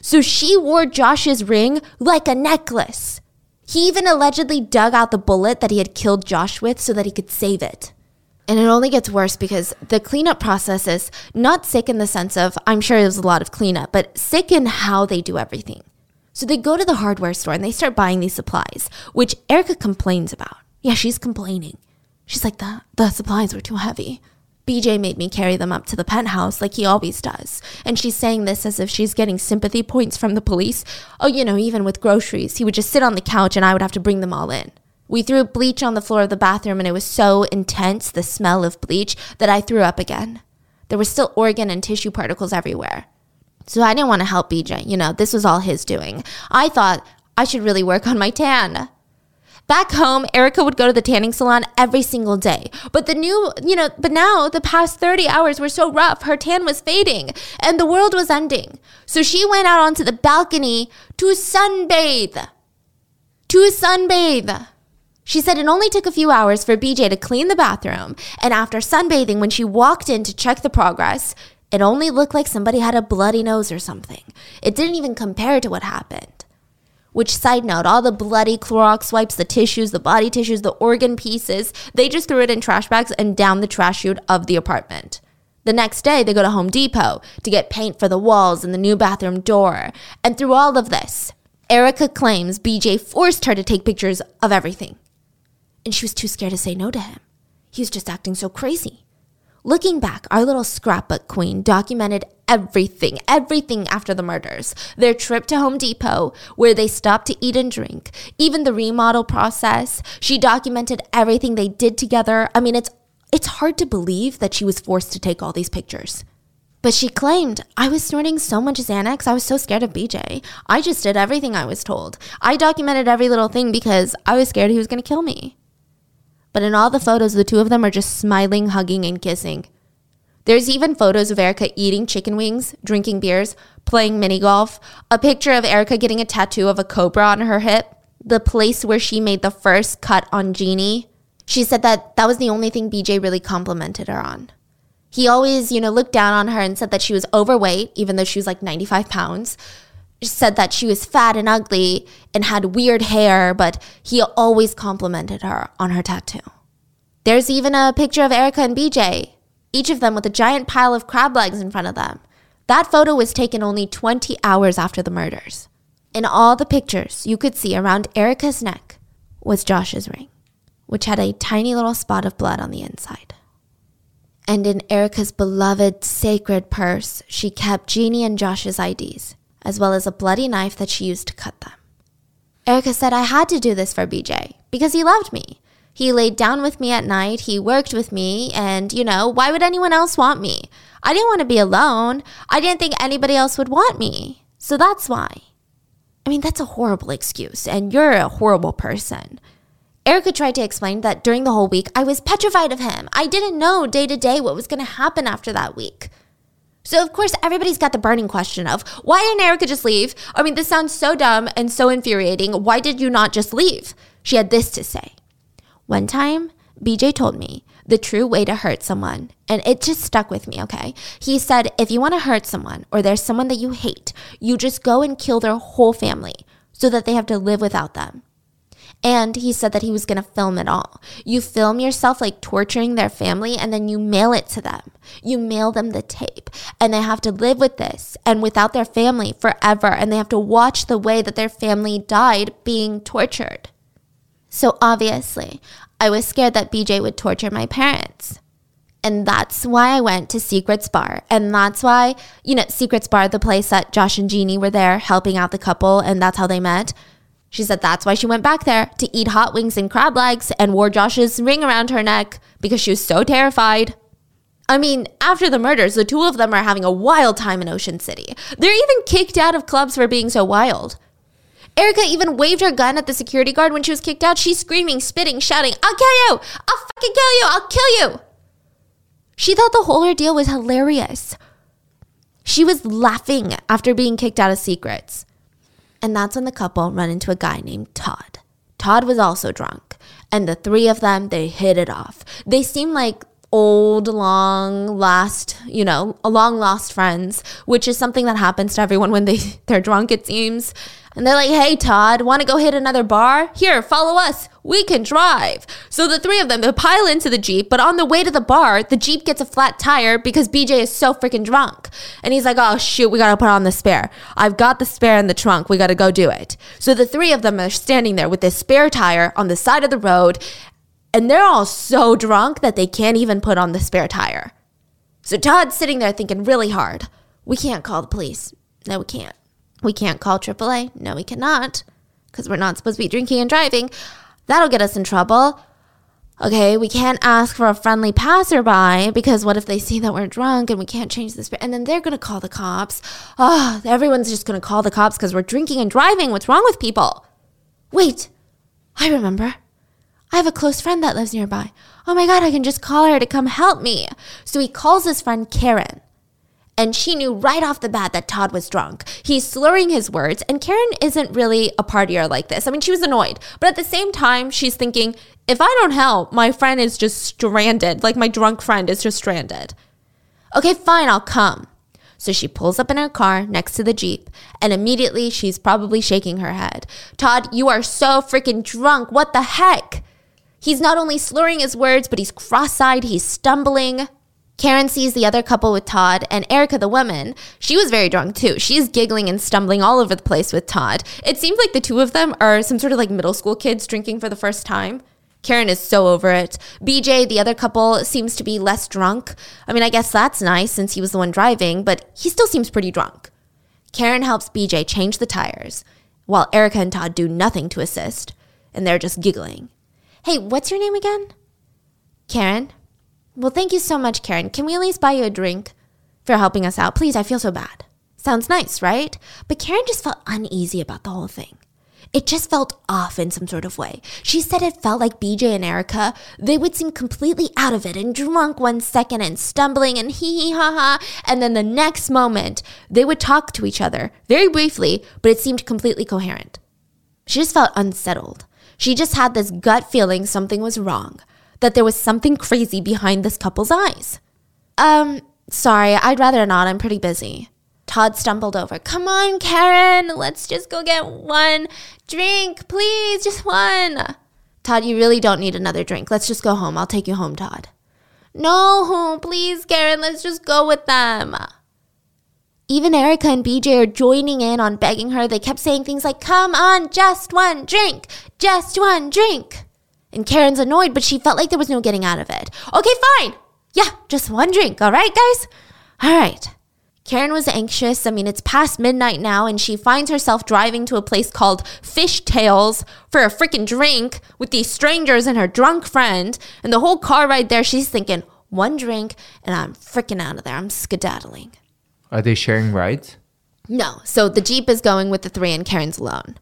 So she wore Josh's ring like a necklace. He even allegedly dug out the bullet that he had killed Josh with so that he could save it. And it only gets worse because the cleanup process is not sick in the sense of, I'm sure there's a lot of cleanup, but sick in how they do everything. So they go to the hardware store and they start buying these supplies, which Erica complains about. Yeah, she's complaining. She's like, the, the supplies were too heavy. BJ made me carry them up to the penthouse like he always does. And she's saying this as if she's getting sympathy points from the police. Oh, you know, even with groceries, he would just sit on the couch and I would have to bring them all in. We threw bleach on the floor of the bathroom and it was so intense, the smell of bleach, that I threw up again. There were still organ and tissue particles everywhere. So I didn't want to help BJ. You know, this was all his doing. I thought I should really work on my tan. Back home, Erica would go to the tanning salon every single day. But the new, you know, but now the past 30 hours were so rough, her tan was fading and the world was ending. So she went out onto the balcony to sunbathe. To sunbathe. She said it only took a few hours for BJ to clean the bathroom, and after sunbathing, when she walked in to check the progress, it only looked like somebody had a bloody nose or something. It didn't even compare to what happened. Which, side note, all the bloody Clorox wipes, the tissues, the body tissues, the organ pieces, they just threw it in trash bags and down the trash chute of the apartment. The next day, they go to Home Depot to get paint for the walls and the new bathroom door. And through all of this, Erica claims BJ forced her to take pictures of everything. And she was too scared to say no to him. He was just acting so crazy. Looking back, our little scrapbook queen documented everything, everything after the murders. Their trip to Home Depot, where they stopped to eat and drink, even the remodel process. She documented everything they did together. I mean, it's it's hard to believe that she was forced to take all these pictures. But she claimed, I was snorting so much Xanax, I was so scared of BJ. I just did everything I was told. I documented every little thing because I was scared he was going to kill me. But in all the photos, the two of them are just smiling, hugging, and kissing. There's even photos of Erica eating chicken wings, drinking beers, playing mini golf, a picture of Erica getting a tattoo of a cobra on her hip, the place where she made the first cut on Jeannie. She said that that was the only thing BJ really complimented her on. He always, you know, looked down on her and said that she was overweight, even though she was like 95 pounds. Said that she was fat and ugly and had weird hair, but he always complimented her on her tattoo. There's even a picture of Erica and BJ, each of them with a giant pile of crab legs in front of them. That photo was taken only 20 hours after the murders. In all the pictures, you could see around Erica's neck was Josh's ring, which had a tiny little spot of blood on the inside. And in Erica's beloved sacred purse, she kept Jeannie and Josh's IDs, as well as a bloody knife that she used to cut them. Erica said, I had to do this for BJ because he loved me. He laid down with me at night, he worked with me, and, you know, why would anyone else want me? I didn't want to be alone. I didn't think anybody else would want me. So that's why. I mean, that's a horrible excuse, and you're a horrible person. Erica tried to explain that during the whole week, I was petrified of him. I didn't know day to day what was going to happen after that week. So, of course, everybody's got the burning question of why didn't Erica just leave? I mean, this sounds so dumb and so infuriating. Why did you not just leave? She had this to say One time, BJ told me the true way to hurt someone, and it just stuck with me, okay? He said, if you want to hurt someone or there's someone that you hate, you just go and kill their whole family so that they have to live without them. And he said that he was going to film it all. You film yourself like torturing their family and then you mail it to them. You mail them the tape and they have to live with this and without their family forever. And they have to watch the way that their family died being tortured. So obviously, I was scared that BJ would torture my parents. And that's why I went to Secrets Bar. And that's why, you know, Secrets Bar, the place that Josh and Jeannie were there helping out the couple, and that's how they met. She said that's why she went back there to eat hot wings and crab legs and wore Josh's ring around her neck because she was so terrified. I mean, after the murders, the two of them are having a wild time in Ocean City. They're even kicked out of clubs for being so wild. Erica even waved her gun at the security guard when she was kicked out. She's screaming, spitting, shouting, I'll kill you! I'll fucking kill you! I'll kill you! She thought the whole ordeal was hilarious. She was laughing after being kicked out of secrets. And that's when the couple run into a guy named Todd. Todd was also drunk, and the three of them, they hit it off. They seem like old, long lost, you know, long lost friends, which is something that happens to everyone when they they're drunk it seems. And they're like, "Hey Todd, want to go hit another bar? Here, follow us. We can drive." So the three of them they pile into the Jeep, but on the way to the bar, the Jeep gets a flat tire because BJ is so freaking drunk. And he's like, "Oh shoot, we got to put on the spare. I've got the spare in the trunk. We got to go do it." So the three of them are standing there with this spare tire on the side of the road, and they're all so drunk that they can't even put on the spare tire. So Todd's sitting there thinking really hard. We can't call the police. No, we can't. We can't call AAA. No, we cannot. Because we're not supposed to be drinking and driving. That'll get us in trouble. Okay, we can't ask for a friendly passerby because what if they see that we're drunk and we can't change this? And then they're going to call the cops. Oh, everyone's just going to call the cops because we're drinking and driving. What's wrong with people? Wait, I remember. I have a close friend that lives nearby. Oh my God, I can just call her to come help me. So he calls his friend Karen. And she knew right off the bat that Todd was drunk. He's slurring his words, and Karen isn't really a partier like this. I mean, she was annoyed, but at the same time, she's thinking, if I don't help, my friend is just stranded. Like my drunk friend is just stranded. Okay, fine, I'll come. So she pulls up in her car next to the Jeep, and immediately she's probably shaking her head. Todd, you are so freaking drunk. What the heck? He's not only slurring his words, but he's cross eyed, he's stumbling. Karen sees the other couple with Todd, and Erica, the woman, she was very drunk too. She's giggling and stumbling all over the place with Todd. It seems like the two of them are some sort of like middle school kids drinking for the first time. Karen is so over it. BJ, the other couple, seems to be less drunk. I mean, I guess that's nice since he was the one driving, but he still seems pretty drunk. Karen helps BJ change the tires, while Erica and Todd do nothing to assist, and they're just giggling. Hey, what's your name again? Karen. Well, thank you so much, Karen. Can we at least buy you a drink for helping us out? Please, I feel so bad. Sounds nice, right? But Karen just felt uneasy about the whole thing. It just felt off in some sort of way. She said it felt like BJ and Erica, they would seem completely out of it and drunk one second and stumbling and hee hee ha ha. And then the next moment, they would talk to each other very briefly, but it seemed completely coherent. She just felt unsettled. She just had this gut feeling something was wrong that there was something crazy behind this couple's eyes. Um, sorry, I'd rather not. I'm pretty busy. Todd stumbled over. Come on, Karen, let's just go get one drink, please, just one. Todd, you really don't need another drink. Let's just go home. I'll take you home, Todd. No, please, Karen, let's just go with them. Even Erica and BJ are joining in on begging her. They kept saying things like, Come on, just one drink, just one drink. And Karen's annoyed, but she felt like there was no getting out of it. Okay, fine. Yeah, just one drink. All right, guys? All right. Karen was anxious. I mean, it's past midnight now, and she finds herself driving to a place called Fish Tales for a freaking drink with these strangers and her drunk friend. And the whole car ride there, she's thinking, one drink, and I'm freaking out of there. I'm skedaddling. Are they sharing rides? No. So the Jeep is going with the three, and Karen's alone.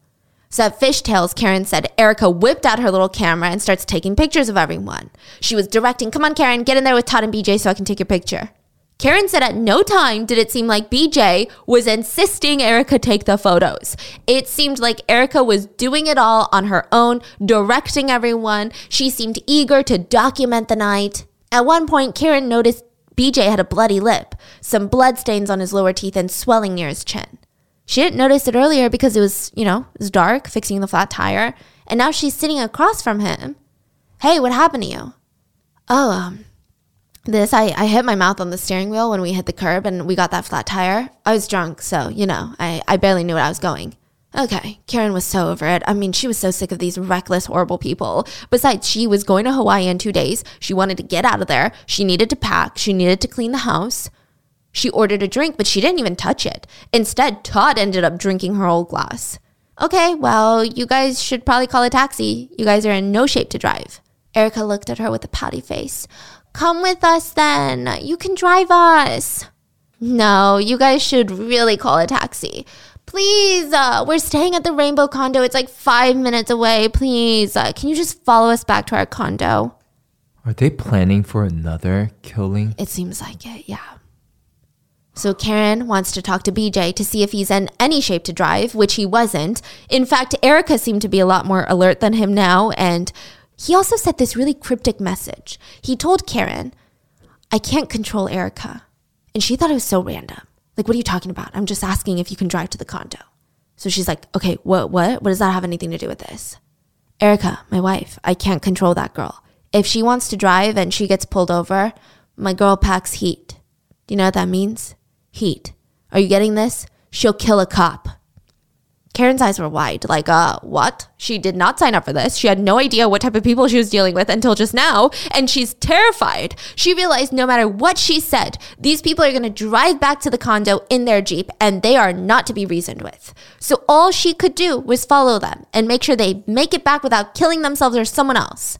So at Fish Tales, Karen said Erica whipped out her little camera and starts taking pictures of everyone. She was directing, Come on, Karen, get in there with Todd and BJ so I can take your picture. Karen said at no time did it seem like BJ was insisting Erica take the photos. It seemed like Erica was doing it all on her own, directing everyone. She seemed eager to document the night. At one point, Karen noticed BJ had a bloody lip, some blood stains on his lower teeth, and swelling near his chin. She didn't notice it earlier because it was, you know, it was dark, fixing the flat tire, and now she's sitting across from him. Hey, what happened to you? Oh, um, this I, I hit my mouth on the steering wheel when we hit the curb and we got that flat tire. I was drunk so you know I, I barely knew where i was going. Okay karen was so over it. I mean she was so sick of these reckless horrible people. Besides she was going to hawaii in two days. She wanted to get out of there. She needed to pack. She needed to clean the house she ordered a drink but she didn't even touch it instead todd ended up drinking her whole glass okay well you guys should probably call a taxi you guys are in no shape to drive erica looked at her with a pouty face Come with us then. You can drive us. No, you guys should really call a taxi. Please, uh, we're staying at the Rainbow condo. It's like five minutes away. Please, uh, can you just follow us back to our condo? Are they planning for another killing? It seems like it, yeah. So Karen wants to talk to BJ to see if he's in any shape to drive, which he wasn't. In fact, Erica seemed to be a lot more alert than him now, and he also sent this really cryptic message. He told Karen, I can't control Erica. And she thought it was so random. Like, what are you talking about? I'm just asking if you can drive to the condo. So she's like, okay, what, what? What does that have anything to do with this? Erica, my wife, I can't control that girl. If she wants to drive and she gets pulled over, my girl packs heat. Do you know what that means? Heat. Are you getting this? She'll kill a cop. Karen's eyes were wide, like, uh, what? She did not sign up for this. She had no idea what type of people she was dealing with until just now, and she's terrified. She realized no matter what she said, these people are gonna drive back to the condo in their Jeep, and they are not to be reasoned with. So all she could do was follow them and make sure they make it back without killing themselves or someone else.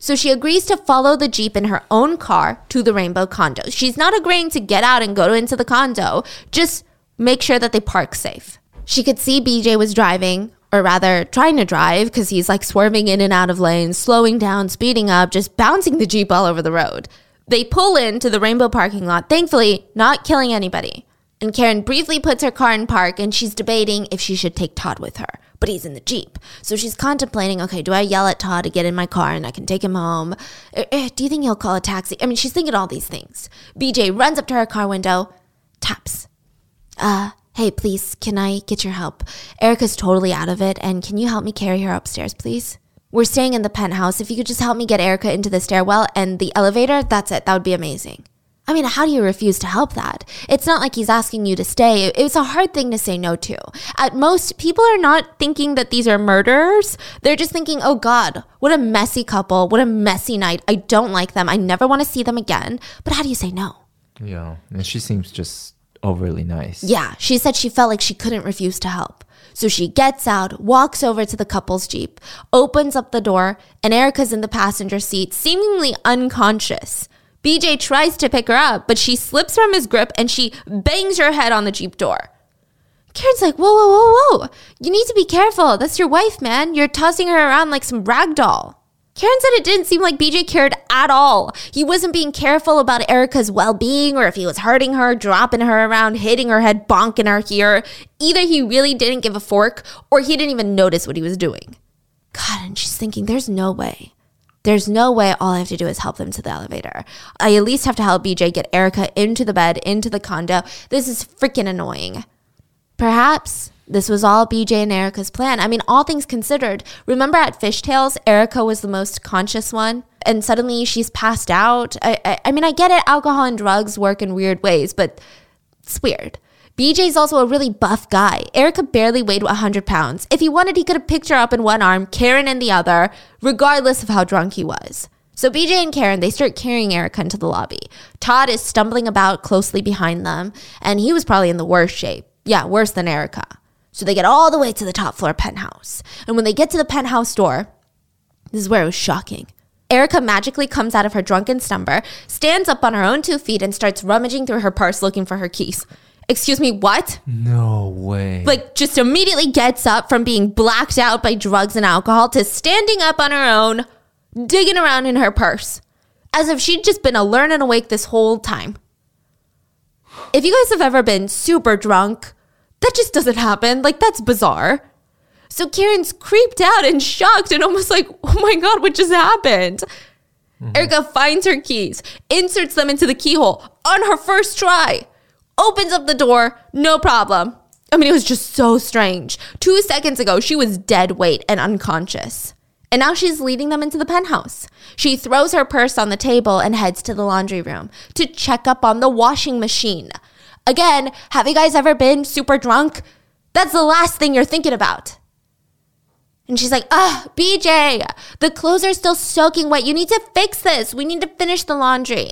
So she agrees to follow the Jeep in her own car to the Rainbow condo. She's not agreeing to get out and go into the condo, just make sure that they park safe. She could see BJ was driving, or rather trying to drive, because he's like swerving in and out of lanes, slowing down, speeding up, just bouncing the Jeep all over the road. They pull into the Rainbow parking lot, thankfully, not killing anybody. And Karen briefly puts her car in park and she's debating if she should take Todd with her. But he's in the Jeep. So she's contemplating okay, do I yell at Todd to get in my car and I can take him home? Eh, eh, do you think he'll call a taxi? I mean, she's thinking all these things. BJ runs up to her car window, taps. Uh, Hey, please, can I get your help? Erica's totally out of it, and can you help me carry her upstairs, please? We're staying in the penthouse. If you could just help me get Erica into the stairwell and the elevator, that's it. That would be amazing. I mean, how do you refuse to help that? It's not like he's asking you to stay. It's a hard thing to say no to. At most, people are not thinking that these are murderers. They're just thinking, oh God, what a messy couple. What a messy night. I don't like them. I never want to see them again. But how do you say no? Yeah. And she seems just overly nice. Yeah, she said she felt like she couldn't refuse to help. So she gets out, walks over to the couple's Jeep, opens up the door, and Erica's in the passenger seat, seemingly unconscious. BJ tries to pick her up, but she slips from his grip and she bangs her head on the Jeep door. Karen's like, whoa, whoa, whoa, whoa. You need to be careful. That's your wife, man. You're tossing her around like some rag doll. Karen said it didn't seem like BJ cared at all. He wasn't being careful about Erica's well being or if he was hurting her, dropping her around, hitting her head, bonking her here. Either he really didn't give a fork or he didn't even notice what he was doing. God, and she's thinking, there's no way. There's no way all I have to do is help them to the elevator. I at least have to help BJ get Erica into the bed, into the condo. This is freaking annoying. Perhaps this was all BJ and Erica's plan. I mean, all things considered, remember at Fish Tales, Erica was the most conscious one, and suddenly she's passed out. I, I, I mean, I get it, alcohol and drugs work in weird ways, but it's weird. BJ's also a really buff guy. Erica barely weighed 100 pounds. If he wanted, he could have picked her up in one arm, Karen in the other, regardless of how drunk he was. So BJ and Karen, they start carrying Erica into the lobby. Todd is stumbling about closely behind them, and he was probably in the worst shape. Yeah, worse than Erica. So they get all the way to the top floor penthouse. And when they get to the penthouse door, this is where it was shocking. Erica magically comes out of her drunken slumber, stands up on her own two feet, and starts rummaging through her purse looking for her keys. Excuse me, what? No way. Like, just immediately gets up from being blacked out by drugs and alcohol to standing up on her own, digging around in her purse, as if she'd just been alert and awake this whole time. If you guys have ever been super drunk, that just doesn't happen. Like, that's bizarre. So Karen's creeped out and shocked and almost like, oh my God, what just happened? Mm-hmm. Erica finds her keys, inserts them into the keyhole on her first try, opens up the door, no problem. I mean, it was just so strange. Two seconds ago, she was dead weight and unconscious. And now she's leading them into the penthouse. She throws her purse on the table and heads to the laundry room to check up on the washing machine. Again, have you guys ever been super drunk? That's the last thing you're thinking about. And she's like, ah, BJ, the clothes are still soaking wet. You need to fix this. We need to finish the laundry.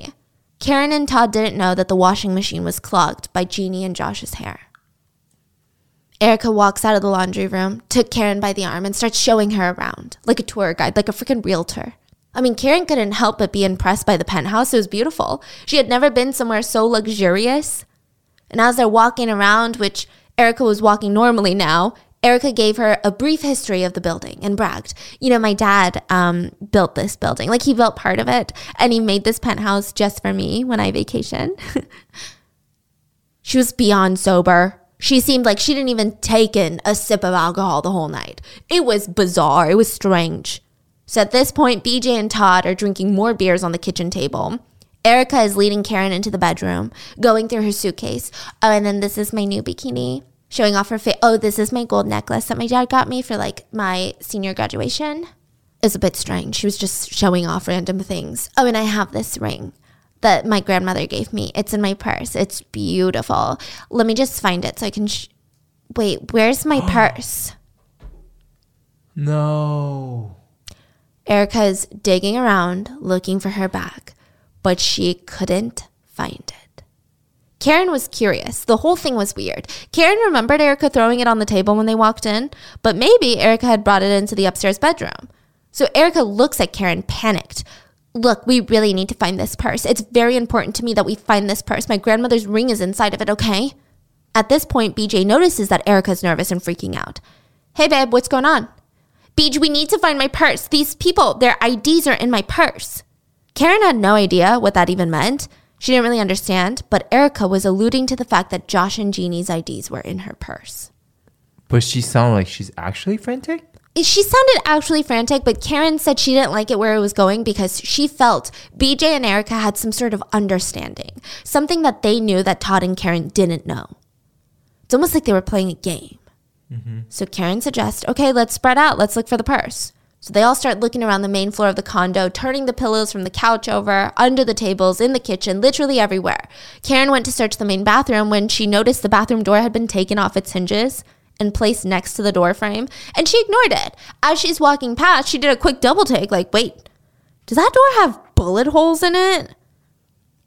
Karen and Todd didn't know that the washing machine was clogged by Jeannie and Josh's hair. Erica walks out of the laundry room, took Karen by the arm, and starts showing her around like a tour guide, like a freaking realtor. I mean, Karen couldn't help but be impressed by the penthouse. It was beautiful. She had never been somewhere so luxurious. And as they're walking around, which Erica was walking normally now, Erica gave her a brief history of the building and bragged, you know, my dad um, built this building. Like he built part of it and he made this penthouse just for me when I vacation. she was beyond sober. She seemed like she didn't even taken a sip of alcohol the whole night. It was bizarre. It was strange. So at this point, BJ and Todd are drinking more beers on the kitchen table. Erica is leading Karen into the bedroom, going through her suitcase. Oh, and then this is my new bikini, showing off her face. Oh, this is my gold necklace that my dad got me for like my senior graduation. It's a bit strange. She was just showing off random things. Oh, and I have this ring that my grandmother gave me. It's in my purse. It's beautiful. Let me just find it so I can. Sh- Wait, where's my purse? No. Erica's digging around looking for her bag but she couldn't find it. Karen was curious. The whole thing was weird. Karen remembered Erica throwing it on the table when they walked in, but maybe Erica had brought it into the upstairs bedroom. So Erica looks at Karen panicked. Look, we really need to find this purse. It's very important to me that we find this purse. My grandmother's ring is inside of it, okay? At this point, BJ notices that Erica's nervous and freaking out. Hey, babe, what's going on? BJ, we need to find my purse. These people, their IDs are in my purse. Karen had no idea what that even meant. She didn't really understand, but Erica was alluding to the fact that Josh and Jeannie's IDs were in her purse. But she sounded like she's actually frantic? She sounded actually frantic, but Karen said she didn't like it where it was going because she felt BJ and Erica had some sort of understanding, something that they knew that Todd and Karen didn't know. It's almost like they were playing a game. Mm-hmm. So Karen suggests, okay, let's spread out. Let's look for the purse. So they all start looking around the main floor of the condo, turning the pillows from the couch over, under the tables, in the kitchen, literally everywhere. Karen went to search the main bathroom when she noticed the bathroom door had been taken off its hinges and placed next to the door frame, and she ignored it. As she's walking past, she did a quick double take, like, wait, does that door have bullet holes in it?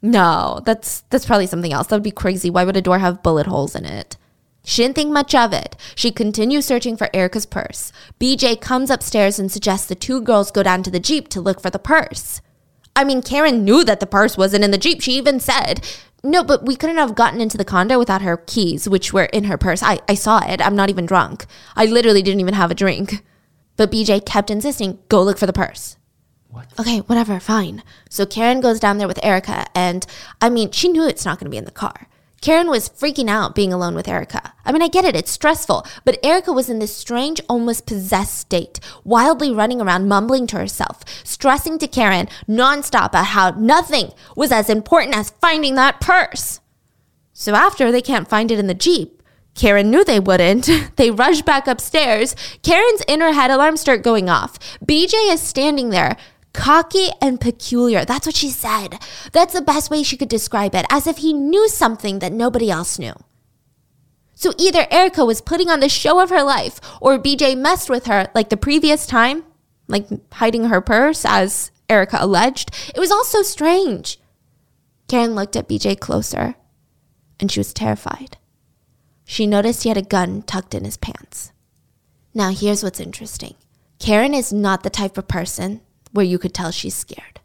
No, that's that's probably something else. That would be crazy. Why would a door have bullet holes in it? She didn't think much of it. She continues searching for Erica's purse. BJ comes upstairs and suggests the two girls go down to the Jeep to look for the purse. I mean, Karen knew that the purse wasn't in the Jeep. She even said, No, but we couldn't have gotten into the condo without her keys, which were in her purse. I, I saw it. I'm not even drunk. I literally didn't even have a drink. But BJ kept insisting, Go look for the purse. What? Okay, whatever, fine. So Karen goes down there with Erica, and I mean, she knew it's not going to be in the car. Karen was freaking out being alone with Erica. I mean, I get it, it's stressful, but Erica was in this strange, almost possessed state, wildly running around, mumbling to herself, stressing to Karen nonstop about how nothing was as important as finding that purse. So after they can't find it in the Jeep, Karen knew they wouldn't. they rush back upstairs. Karen's inner head alarms start going off. BJ is standing there, cocky and peculiar. That's what she said. That's the best way she could describe it, as if he knew something that nobody else knew. So either Erica was putting on the show of her life, or BJ messed with her like the previous time, like hiding her purse, as Erica alleged. It was all so strange. Karen looked at BJ closer, and she was terrified. She noticed he had a gun tucked in his pants. Now, here's what's interesting Karen is not the type of person where you could tell she's scared.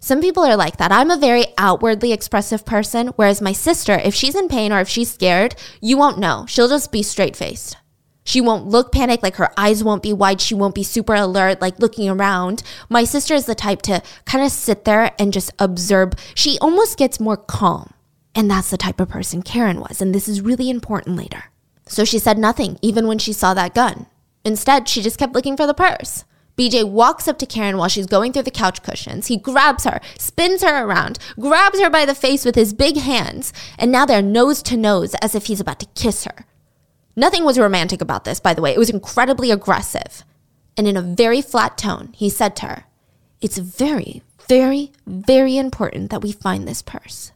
Some people are like that. I'm a very outwardly expressive person, whereas my sister, if she's in pain or if she's scared, you won't know. She'll just be straight faced. She won't look panicked, like her eyes won't be wide. She won't be super alert, like looking around. My sister is the type to kind of sit there and just observe. She almost gets more calm. And that's the type of person Karen was. And this is really important later. So she said nothing, even when she saw that gun. Instead, she just kept looking for the purse. BJ walks up to Karen while she's going through the couch cushions. He grabs her, spins her around, grabs her by the face with his big hands, and now they're nose to nose as if he's about to kiss her. Nothing was romantic about this, by the way. It was incredibly aggressive. And in a very flat tone, he said to her, It's very, very, very important that we find this purse.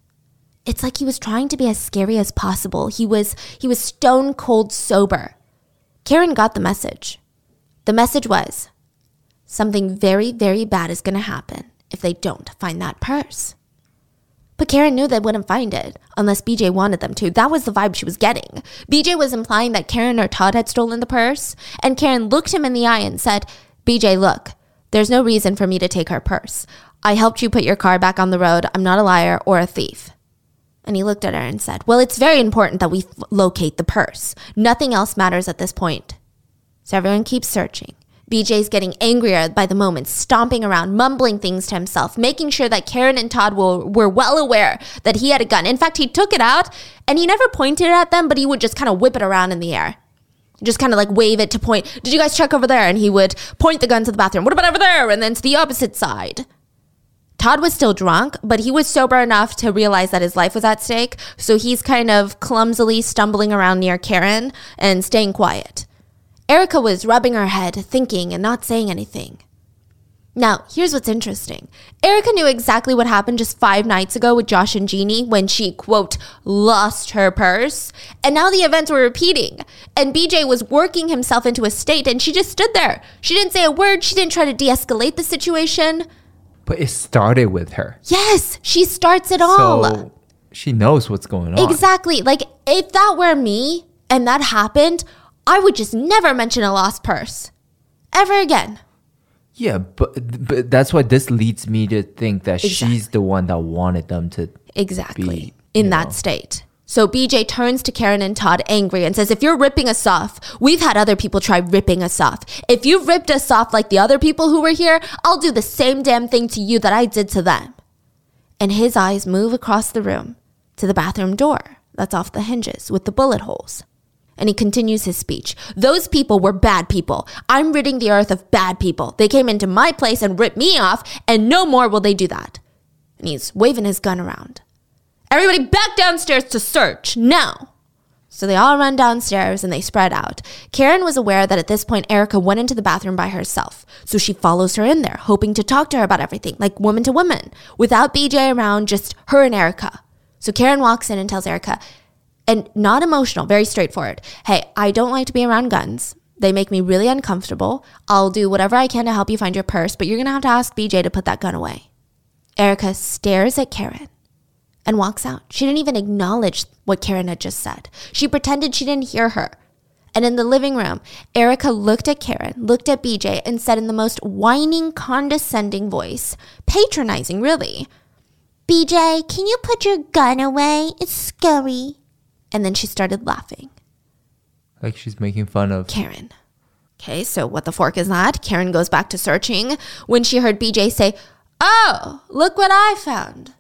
It's like he was trying to be as scary as possible. He was he was stone cold sober. Karen got the message. The message was, something very, very bad is going to happen if they don't find that purse. But Karen knew they wouldn't find it unless BJ wanted them to. That was the vibe she was getting. BJ was implying that Karen or Todd had stolen the purse, and Karen looked him in the eye and said, BJ, look, there's no reason for me to take her purse. I helped you put your car back on the road. I'm not a liar or a thief. And he looked at her and said, Well, it's very important that we f- locate the purse. Nothing else matters at this point. So everyone keeps searching. BJ's getting angrier by the moment, stomping around, mumbling things to himself, making sure that Karen and Todd were, well aware that he had a gun. In fact, he took it out and he never pointed it at them, but he would just kind of whip it around in the air. Just kind of like wave it to point, did you guys check over there? And he would point the gun to the bathroom. What about over there? And then to the opposite side. Todd was still drunk, but he was sober enough to realize that his life was at stake. So he's kind of clumsily stumbling around near Karen and staying quiet. Erica was rubbing her head, thinking and not saying anything. Now, here's what's interesting. Erica knew exactly what happened just five nights ago with Josh and Jeannie when she, quote, lost her purse. And now the events were repeating. And BJ was working himself into a state and she just stood there. She didn't say a word. She didn't try to de escalate the situation. But it started with her. Yes, she starts it all. So she knows what's going on. Exactly. Like, if that were me and that happened, I would just never mention a lost purse. Ever again. Yeah, but but that's why this leads me to think that she's the one that wanted them to Exactly. be, in that know. state. So BJ turns to Karen and Todd angry and says, If you're ripping us off, we've had other people try ripping us off. If you've ripped us off like the other people who were here, I'll do the same damn thing to you that I did to them. And his eyes move across the room to the bathroom door that's off the hinges with the bullet holes. And he continues his speech. Those people were bad people. I'm ridding the earth of bad people. They came into my place and ripped me off, and no more will they do that. And he's waving his gun around. Everybody back downstairs to search now. So they all run downstairs and they spread out. Karen was aware that at this point Erica went into the bathroom by herself. So she follows her in there, hoping to talk to her about everything, like woman to woman, without BJ around, just her and Erica. So Karen walks in and tells Erica, and not emotional, very straightforward. Hey, I don't like to be around guns. They make me really uncomfortable. I'll do whatever I can to help you find your purse, but you're gonna have to ask BJ to put that gun away. Erica stares at Karen and walks out. She didn't even acknowledge what Karen had just said. She pretended she didn't hear her. And in the living room, Erica looked at Karen, looked at BJ, and said in the most whining, condescending voice, patronizing, really, BJ, can you put your gun away? It's scary. And then she started laughing. like she's making fun of. Karen. Okay, so what the fork is that? Karen goes back to searching when she heard BJ say, Oh, look what I found.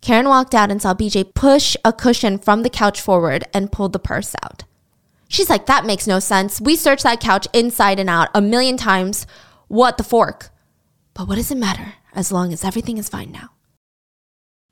Karen walked out and saw BJ push a cushion from the couch forward and pulled the purse out. She's like, that makes no sense. We searched that couch inside and out a million times. What the fork? But what does it matter as long as everything is fine now?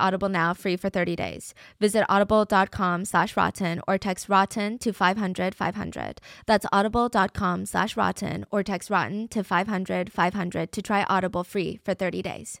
Audible now free for 30 days. Visit audible.com slash rotten or text rotten to 500 500. That's audible.com slash rotten or text rotten to 500 500 to try Audible free for 30 days.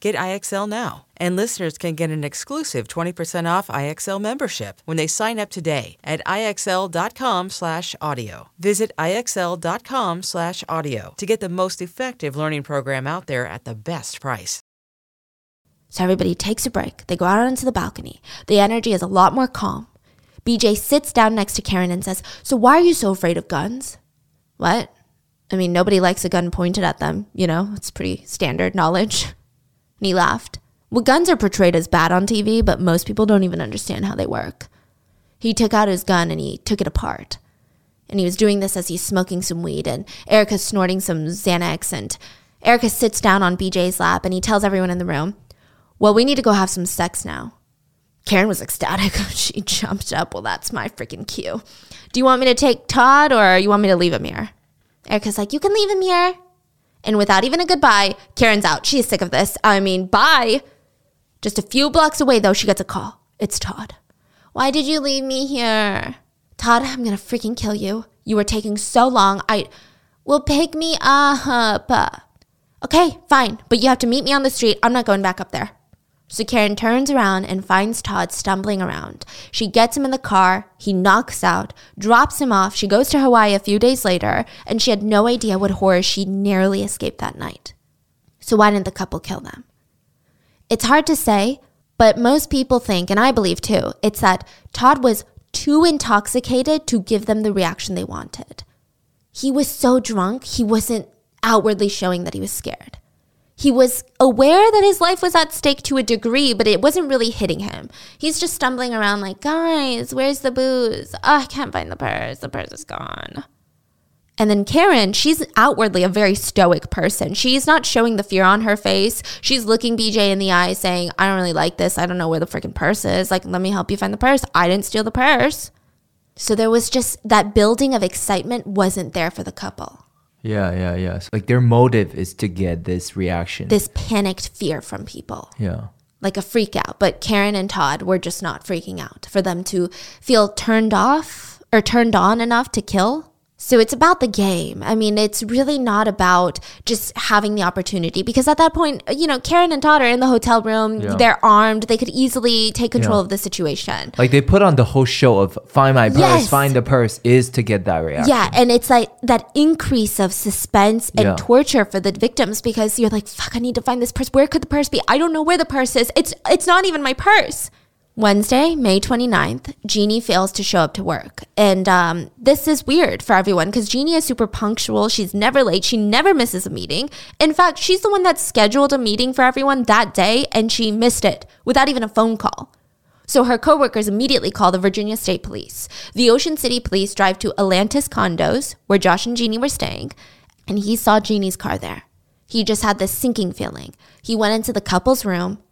Get IXL now. And listeners can get an exclusive 20% off IXL membership when they sign up today at IXL.com/audio. Visit IXL.com/audio to get the most effective learning program out there at the best price. So everybody takes a break. They go out onto the balcony. The energy is a lot more calm. BJ sits down next to Karen and says, So why are you so afraid of guns? What? I mean, nobody likes a gun pointed at them, you know? It's pretty standard knowledge. And he laughed. Well, guns are portrayed as bad on TV, but most people don't even understand how they work. He took out his gun and he took it apart. And he was doing this as he's smoking some weed, and Erica's snorting some Xanax. And Erica sits down on BJ's lap and he tells everyone in the room, Well, we need to go have some sex now. Karen was ecstatic. she jumped up. Well, that's my freaking cue. Do you want me to take Todd or you want me to leave him here? Erica's like, You can leave him here. And without even a goodbye, Karen's out. She's sick of this. I mean, bye. Just a few blocks away, though, she gets a call. It's Todd. Why did you leave me here? Todd, I'm gonna freaking kill you. You were taking so long. I will pick me up. Okay, fine, but you have to meet me on the street. I'm not going back up there. So Karen turns around and finds Todd stumbling around. She gets him in the car, he knocks out, drops him off. She goes to Hawaii a few days later, and she had no idea what horror she narrowly escaped that night. So why didn't the couple kill them? It's hard to say, but most people think, and I believe too, it's that Todd was too intoxicated to give them the reaction they wanted. He was so drunk, he wasn't outwardly showing that he was scared. He was aware that his life was at stake to a degree, but it wasn't really hitting him. He's just stumbling around like, guys, where's the booze? Oh, I can't find the purse. The purse is gone. And then Karen, she's outwardly a very stoic person. She's not showing the fear on her face. She's looking BJ in the eye saying, I don't really like this. I don't know where the freaking purse is. Like, let me help you find the purse. I didn't steal the purse. So there was just that building of excitement wasn't there for the couple. Yeah, yeah, yeah. So, like their motive is to get this reaction. This panicked fear from people. yeah. like a freak out. But Karen and Todd were just not freaking out for them to feel turned off or turned on enough to kill. So it's about the game. I mean, it's really not about just having the opportunity because at that point, you know, Karen and Todd are in the hotel room. Yeah. They're armed. They could easily take control Yeah. of the situation. Like they put on the whole show of find my purse, Yes. find the purse is to get that reaction. Yeah, and it's like that increase of suspense and Yeah. torture for the victims because you're like, fuck, I need to find this purse. Where could the purse be? I don't know where the purse is. It's it's not even my purse. Wednesday, May 29th, Jeannie fails to show up to work. And um, this is weird for everyone because Jeannie is super punctual. She's never late. She never misses a meeting. In fact, she's the one that scheduled a meeting for everyone that day and she missed it without even a phone call. So her coworkers immediately call the Virginia State Police. The Ocean City Police drive to Atlantis condos where Josh and Jeannie were staying, and he saw Jeannie's car there. He just had this sinking feeling. He went into the couple's room,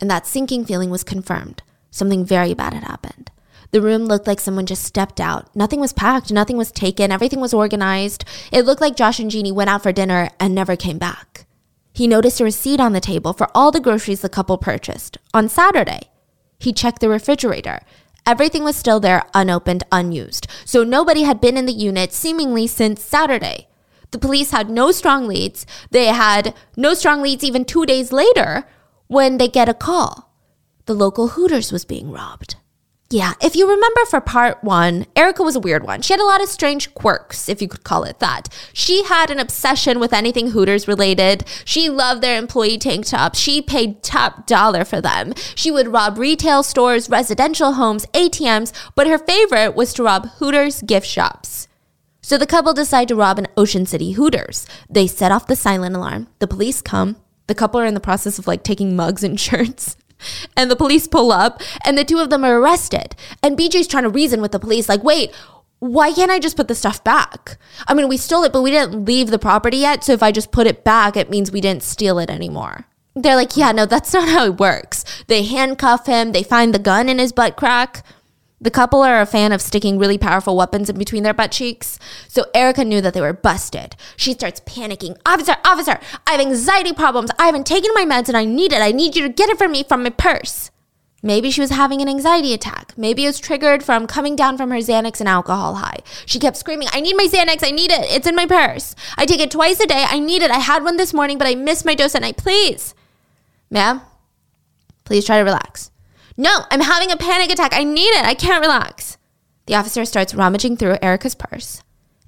and that sinking feeling was confirmed. Something very bad had happened. The room looked like someone just stepped out. Nothing was packed, nothing was taken, everything was organized. It looked like Josh and Jeannie went out for dinner and never came back. He noticed a receipt on the table for all the groceries the couple purchased on Saturday. He checked the refrigerator. Everything was still there, unopened, unused. So nobody had been in the unit seemingly since Saturday. The police had no strong leads. They had no strong leads even two days later when they get a call. The local Hooters was being robbed. Yeah, if you remember for part one, Erica was a weird one. She had a lot of strange quirks, if you could call it that. She had an obsession with anything Hooters related. She loved their employee tank tops. She paid top dollar for them. She would rob retail stores, residential homes, ATMs, but her favorite was to rob Hooters gift shops. So the couple decide to rob an Ocean City Hooters. They set off the silent alarm. The police come. The couple are in the process of like taking mugs and shirts. And the police pull up and the two of them are arrested. And BJ's trying to reason with the police like, "Wait, why can't I just put the stuff back? I mean, we stole it, but we didn't leave the property yet. So if I just put it back, it means we didn't steal it anymore." They're like, "Yeah, no, that's not how it works." They handcuff him, they find the gun in his butt crack. The couple are a fan of sticking really powerful weapons in between their butt cheeks. So Erica knew that they were busted. She starts panicking. Officer, officer, I have anxiety problems. I haven't taken my meds and I need it. I need you to get it for me from my purse. Maybe she was having an anxiety attack. Maybe it was triggered from coming down from her Xanax and alcohol high. She kept screaming, I need my Xanax. I need it. It's in my purse. I take it twice a day. I need it. I had one this morning, but I missed my dose at night. Please. Ma'am, please try to relax. No, I'm having a panic attack. I need it. I can't relax. The officer starts rummaging through Erica's purse,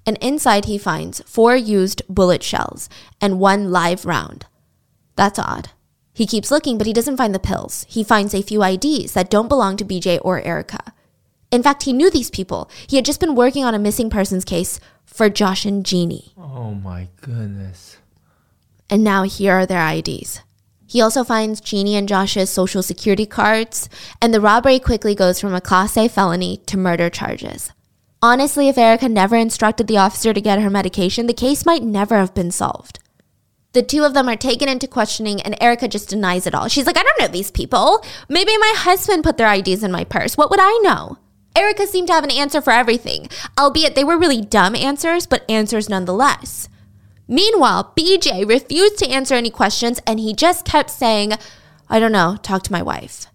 and inside he finds four used bullet shells and one live round. That's odd. He keeps looking, but he doesn't find the pills. He finds a few IDs that don't belong to BJ or Erica. In fact, he knew these people. He had just been working on a missing persons case for Josh and Jeannie. Oh my goodness. And now here are their IDs. He also finds Jeannie and Josh's social security cards, and the robbery quickly goes from a Class A felony to murder charges. Honestly, if Erica never instructed the officer to get her medication, the case might never have been solved. The two of them are taken into questioning, and Erica just denies it all. She's like, I don't know these people. Maybe my husband put their IDs in my purse. What would I know? Erica seemed to have an answer for everything, albeit they were really dumb answers, but answers nonetheless. Meanwhile, BJ refused to answer any questions and he just kept saying, I don't know, talk to my wife.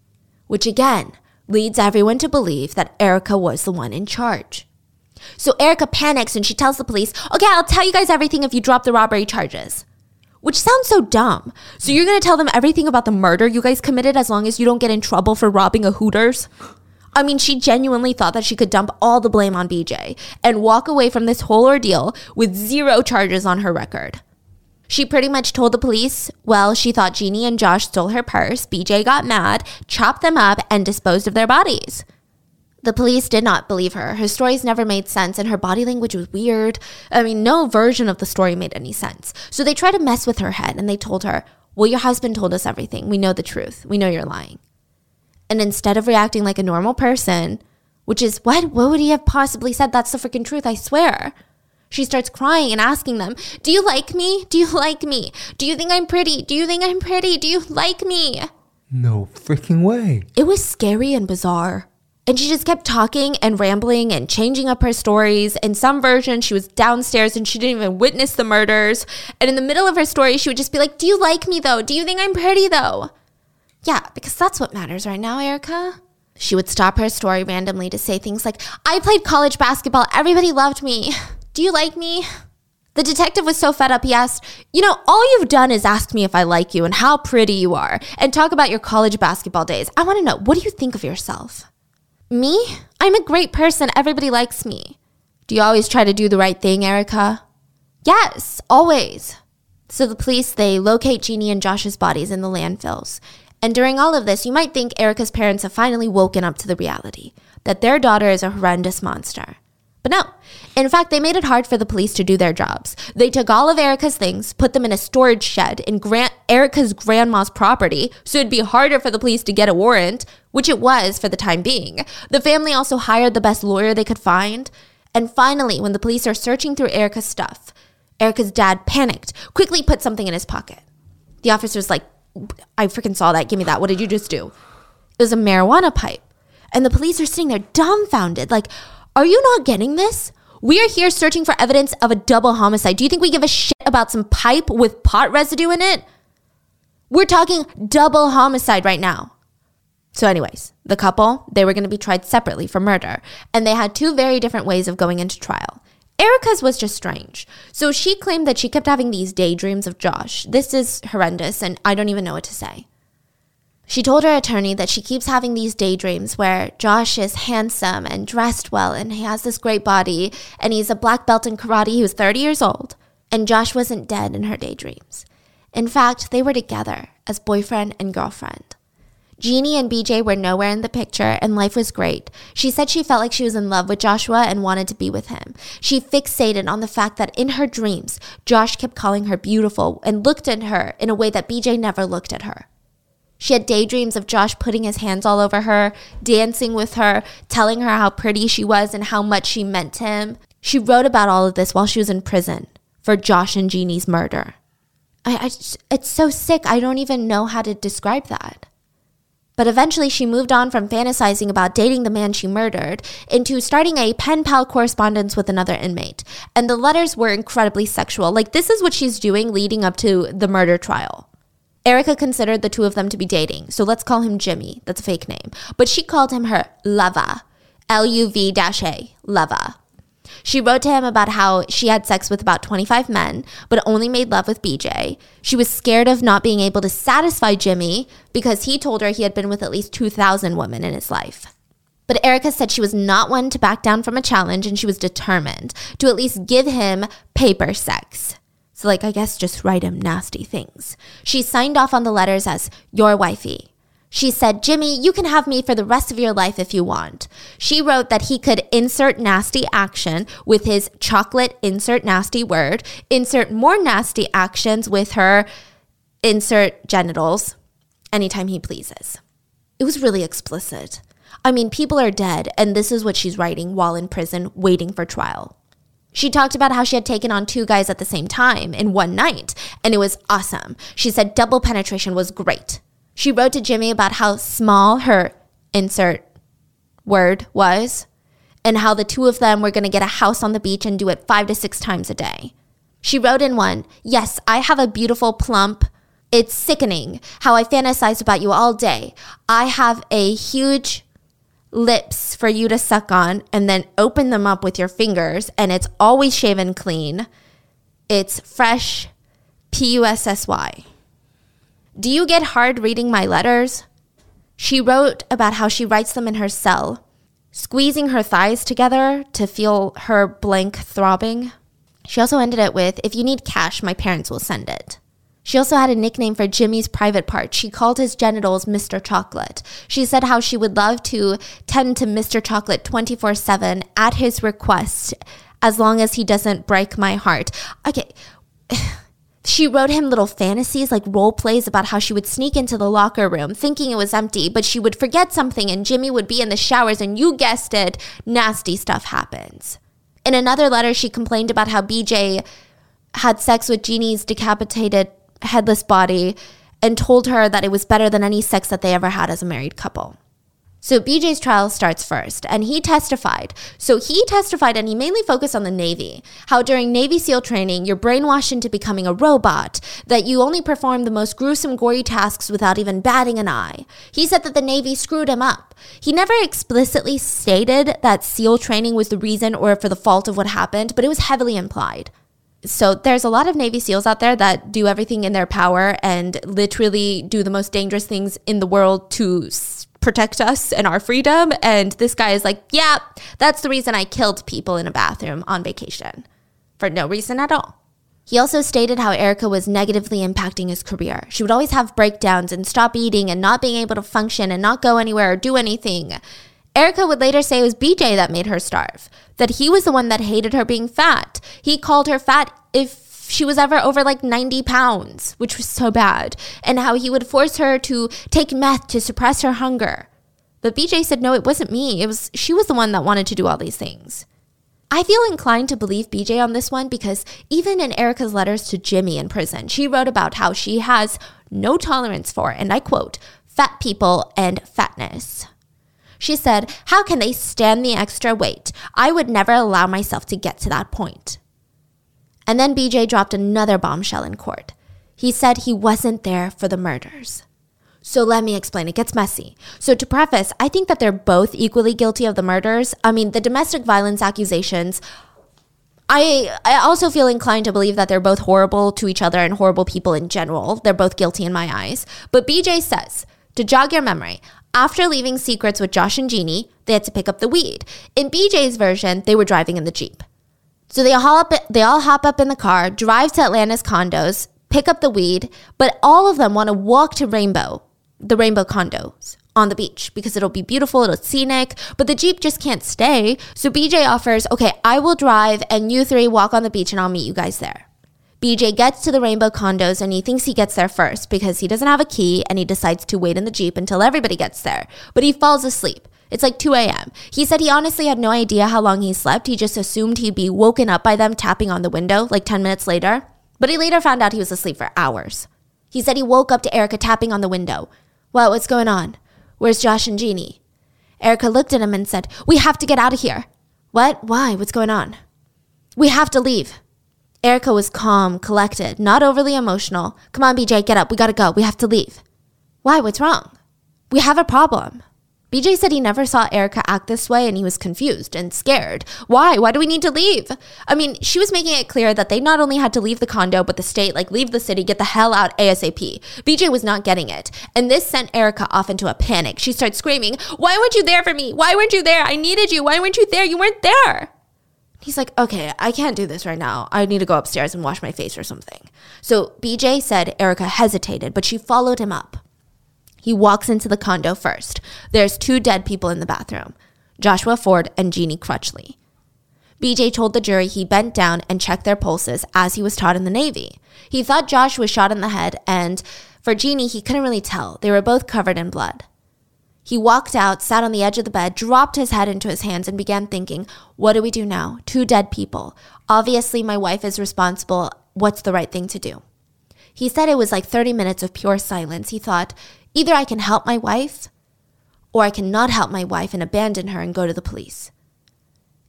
Which again leads everyone to believe that Erica was the one in charge. So Erica panics and she tells the police, Okay, I'll tell you guys everything if you drop the robbery charges. Which sounds so dumb. So you're gonna tell them everything about the murder you guys committed as long as you don't get in trouble for robbing a Hooters? I mean, she genuinely thought that she could dump all the blame on BJ and walk away from this whole ordeal with zero charges on her record. She pretty much told the police, well, she thought Jeannie and Josh stole her purse, BJ got mad, chopped them up, and disposed of their bodies. The police did not believe her. Her stories never made sense, and her body language was weird. I mean, no version of the story made any sense. So they tried to mess with her head, and they told her, well, your husband told us everything. We know the truth. We know you're lying. And instead of reacting like a normal person, which is what? What would he have possibly said? That's the freaking truth, I swear. She starts crying and asking them, Do you like me? Do you like me? Do you think I'm pretty? Do you think I'm pretty? Do you like me? No freaking way. It was scary and bizarre. And she just kept talking and rambling and changing up her stories. In some versions, she was downstairs and she didn't even witness the murders. And in the middle of her story, she would just be like, Do you like me though? Do you think I'm pretty though? Yeah, because that's what matters right now, Erica. She would stop her story randomly to say things like, I played college basketball. Everybody loved me. Do you like me? The detective was so fed up, he asked, You know, all you've done is ask me if I like you and how pretty you are and talk about your college basketball days. I want to know, what do you think of yourself? Me? I'm a great person. Everybody likes me. Do you always try to do the right thing, Erica? Yes, always. So the police, they locate Jeannie and Josh's bodies in the landfills. And during all of this, you might think Erica's parents have finally woken up to the reality that their daughter is a horrendous monster. But no. In fact, they made it hard for the police to do their jobs. They took all of Erica's things, put them in a storage shed in Grant Erica's grandma's property, so it'd be harder for the police to get a warrant, which it was for the time being. The family also hired the best lawyer they could find. And finally, when the police are searching through Erica's stuff, Erica's dad panicked, quickly put something in his pocket. The officer's like, I freaking saw that. Give me that. What did you just do? It was a marijuana pipe. And the police are sitting there dumbfounded, like, are you not getting this? We are here searching for evidence of a double homicide. Do you think we give a shit about some pipe with pot residue in it? We're talking double homicide right now. So, anyways, the couple, they were going to be tried separately for murder, and they had two very different ways of going into trial. Erica's was just strange. So she claimed that she kept having these daydreams of Josh. This is horrendous, and I don't even know what to say. She told her attorney that she keeps having these daydreams where Josh is handsome and dressed well and he has this great body and he's a black belt in karate. He was 30 years old and Josh wasn't dead in her daydreams. In fact, they were together as boyfriend and girlfriend. Jeannie and BJ were nowhere in the picture and life was great. She said she felt like she was in love with Joshua and wanted to be with him. She fixated on the fact that in her dreams, Josh kept calling her beautiful and looked at her in a way that BJ never looked at her. She had daydreams of Josh putting his hands all over her, dancing with her, telling her how pretty she was and how much she meant to him. She wrote about all of this while she was in prison for Josh and Jeannie's murder. I, I it's so sick. I don't even know how to describe that. But eventually, she moved on from fantasizing about dating the man she murdered into starting a pen pal correspondence with another inmate. And the letters were incredibly sexual. Like, this is what she's doing leading up to the murder trial. Erica considered the two of them to be dating, so let's call him Jimmy. That's a fake name. But she called him her Luva, L U V A, Luva. She wrote to him about how she had sex with about 25 men, but only made love with BJ. She was scared of not being able to satisfy Jimmy because he told her he had been with at least 2,000 women in his life. But Erica said she was not one to back down from a challenge and she was determined to at least give him paper sex. So, like, I guess just write him nasty things. She signed off on the letters as your wifey. She said, Jimmy, you can have me for the rest of your life if you want. She wrote that he could insert nasty action with his chocolate insert nasty word, insert more nasty actions with her insert genitals anytime he pleases. It was really explicit. I mean, people are dead, and this is what she's writing while in prison, waiting for trial. She talked about how she had taken on two guys at the same time in one night, and it was awesome. She said double penetration was great. She wrote to Jimmy about how small her insert word was and how the two of them were going to get a house on the beach and do it five to six times a day. She wrote in one, Yes, I have a beautiful plump. It's sickening how I fantasize about you all day. I have a huge lips for you to suck on and then open them up with your fingers and it's always shaven clean. It's fresh P U S S Y. Do you get hard reading my letters? She wrote about how she writes them in her cell, squeezing her thighs together to feel her blank throbbing. She also ended it with, If you need cash, my parents will send it. She also had a nickname for Jimmy's private part. She called his genitals Mr. Chocolate. She said how she would love to tend to Mr. Chocolate 24 7 at his request as long as he doesn't break my heart. Okay. She wrote him little fantasies like role plays about how she would sneak into the locker room thinking it was empty, but she would forget something and Jimmy would be in the showers and you guessed it, nasty stuff happens. In another letter, she complained about how BJ had sex with Jeannie's decapitated headless body and told her that it was better than any sex that they ever had as a married couple. So BJ's trial starts first, and he testified. So he testified, and he mainly focused on the Navy. How during Navy SEAL training, you're brainwashed into becoming a robot, that you only perform the most gruesome, gory tasks without even batting an eye. He said that the Navy screwed him up. He never explicitly stated that SEAL training was the reason or for the fault of what happened, but it was heavily implied so there's a lot of Navy SEALs out there that do everything in their power and literally do the most dangerous things in the world to protect us and our freedom. And this guy is like, yeah, that's the reason I killed people in a bathroom on vacation for no reason at all. He also stated how Erica was negatively impacting his career. She would always have breakdowns and stop eating and not being able to function and not go anywhere or do anything. Erica would later say it was BJ that made her starve, that he was the one that hated her being fat. He called her fat if she was ever over like 90 pounds, which was so bad, and how he would force her to take meth to suppress her hunger. But BJ said, no, it wasn't me. It was she was the one that wanted to do all these things. I feel inclined to believe BJ on this one because even in Erica's letters to Jimmy in prison, she wrote about how she has no tolerance for, and I quote, fat people and fatness. She said, How can they stand the extra weight? I would never allow myself to get to that point. And then BJ dropped another bombshell in court. He said he wasn't there for the murders. So let me explain. It gets messy. So, to preface, I think that they're both equally guilty of the murders. I mean, the domestic violence accusations. I, I also feel inclined to believe that they're both horrible to each other and horrible people in general. They're both guilty in my eyes. But BJ says, to jog your memory, after leaving Seacrets with Josh and Jeannie, they had to pick up the weed. In BJ's version, they were driving in the Jeep. So they all they all hop up in the car, drive to Atlanta's condos, pick up the weed, but all of them want to walk to Rainbow, the Rainbow condos on the beach because it'll be beautiful, it'll scenic, but the Jeep just can't stay. So BJ offers, okay, I will drive and you three walk on the beach and I'll meet you guys there. BJ gets to the Rainbow condos and he thinks he gets there first because he doesn't have a key and he decides to wait in the Jeep until everybody gets there. But he falls asleep. It's like 2 a.m. He said he honestly had no idea how long he slept. He just assumed he'd be woken up by them tapping on the window like 10 minutes later. But he later found out he was asleep for hours. He said he woke up to Erica tapping on the window. Well, what's going on? Where's Josh and Jeannie? Erica looked at him and said, We have to get out of here. What? Why? What's going on? We have to leave. Erica was calm, collected, not overly emotional. Come on, BJ, get up. We gotta go. We have to leave. Why? What's wrong? We have a problem. BJ said he never saw Erica act this way and he was confused and scared. Why? Why do we need to leave? I mean, she was making it clear that they not only had to leave the condo, but the state, like leave the city, get the hell out ASAP. BJ was not getting it. And this sent Erica off into a panic. She started screaming, Why weren't you there for me? Why weren't you there? I needed you. Why weren't you there? You weren't there. He's like, okay, I can't do this right now. I need to go upstairs and wash my face or something. So BJ said Erica hesitated, but she followed him up. He walks into the condo first. There's two dead people in the bathroom Joshua Ford and Jeannie Crutchley. BJ told the jury he bent down and checked their pulses as he was taught in the Navy. He thought Josh was shot in the head, and for Jeannie, he couldn't really tell. They were both covered in blood. He walked out, sat on the edge of the bed, dropped his head into his hands, and began thinking, What do we do now? Two dead people. Obviously, my wife is responsible. What's the right thing to do? He said it was like 30 minutes of pure silence. He thought, Either I can help my wife, or I can not help my wife and abandon her and go to the police.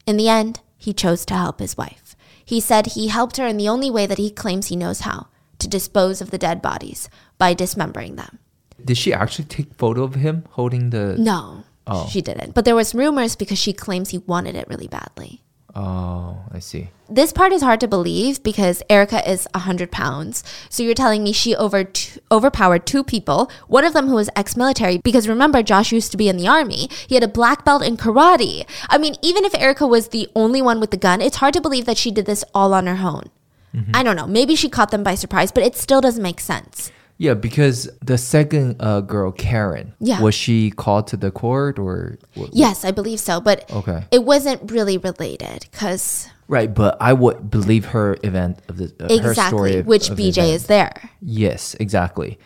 In the end, he chose to help his wife. He said he helped her in the only way that he claims he knows how to dispose of the dead bodies by dismembering them. Did she actually take photo of him holding the No. Oh. She didn't. But there was rumors because she claims he wanted it really badly. Oh, I see. This part is hard to believe because Erica is 100 pounds. So you're telling me she over overpowered two people, one of them who was ex military, because remember, Josh used to be in the army. He had a black belt in karate. I mean, even if Erica was the only one with the gun, it's hard to believe that she did this all on her own. Mm-hmm. I don't know. Maybe she caught them by surprise, but it still doesn't make sense. Yeah, because the second uh, girl, Karen, yeah. was she called to the court or? What, yes, I believe so, but okay. it wasn't really related because. Right, but I would believe her event of the uh, exactly, her story of, which of BJ event. is there. Yes, exactly,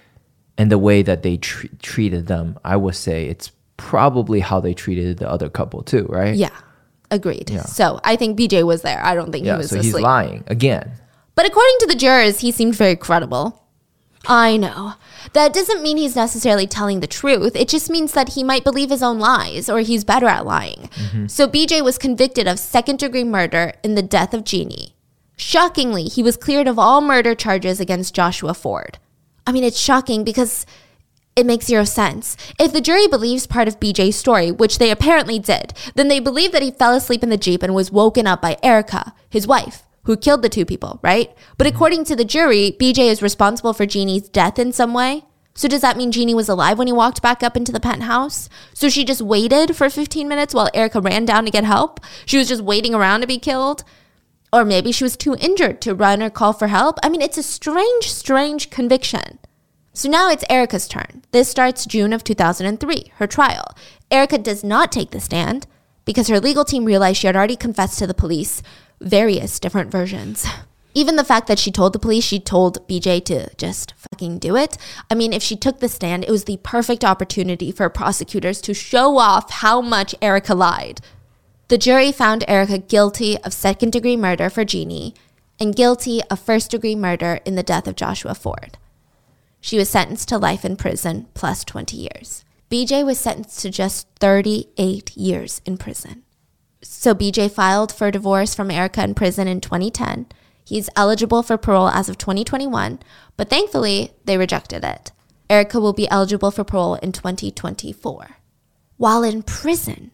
and the way that they tr- treated them, I would say it's probably how they treated the other couple too, right? Yeah, agreed. Yeah. So I think BJ was there. I don't think yeah, he was. So asleep. he's lying again. But according to the jurors, he seemed very credible. I know. That doesn't mean he's necessarily telling the truth. It just means that he might believe his own lies or he's better at lying. Mm-hmm. So BJ was convicted of second degree murder in the death of Jeannie. Shockingly, he was cleared of all murder charges against Joshua Ford. I mean, it's shocking because it makes zero sense. If the jury believes part of BJ's story, which they apparently did, then they believe that he fell asleep in the Jeep and was woken up by Erica, his wife, who killed the two people, right? But mm-hmm. according to the jury, BJ is responsible for Jeannie's death in some way. So does that mean Jeannie was alive when he walked back up into the penthouse? So she just waited for 15 minutes while Erica ran down to get help? She was just waiting around to be killed? Or maybe she was too injured to run or call for help? I mean, it's a strange, strange conviction. So now it's Erica's turn. This starts June of 2003, her trial. Erica does not take the stand because her legal team realized she had already confessed to the police various different versions. Even the fact that she told the police she told BJ to just fucking do it. I mean, if she took the stand, it was the perfect opportunity for prosecutors to show off how much Erica lied. The jury found Erica guilty of second degree murder for Jeannie and guilty of first degree murder in the death of Joshua Ford. She was sentenced to life in prison plus 20 years. BJ was sentenced to just 38 years in prison. So BJ filed for divorce from Erica in prison in 2010. He's eligible for parole as of 2021, but thankfully they rejected it. Erica will be eligible for parole in 2024. While in prison,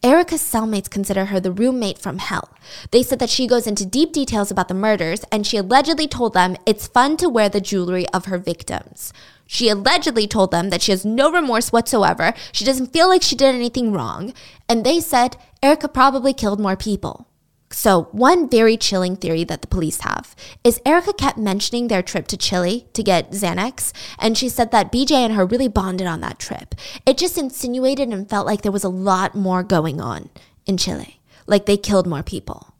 Erica's cellmates consider her the roommate from hell. They said that she goes into deep details about the murders, and she allegedly told them it's fun to wear the jewelry of her victims. She allegedly told them that she has no remorse whatsoever, she doesn't feel like she did anything wrong, and they said Erica probably killed more people. So, one very chilling theory that the police have is Erica kept mentioning their trip to Chile to get Xanax, and she said that BJ and her really bonded on that trip. It just insinuated and felt like there was a lot more going on in Chile, like they killed more people.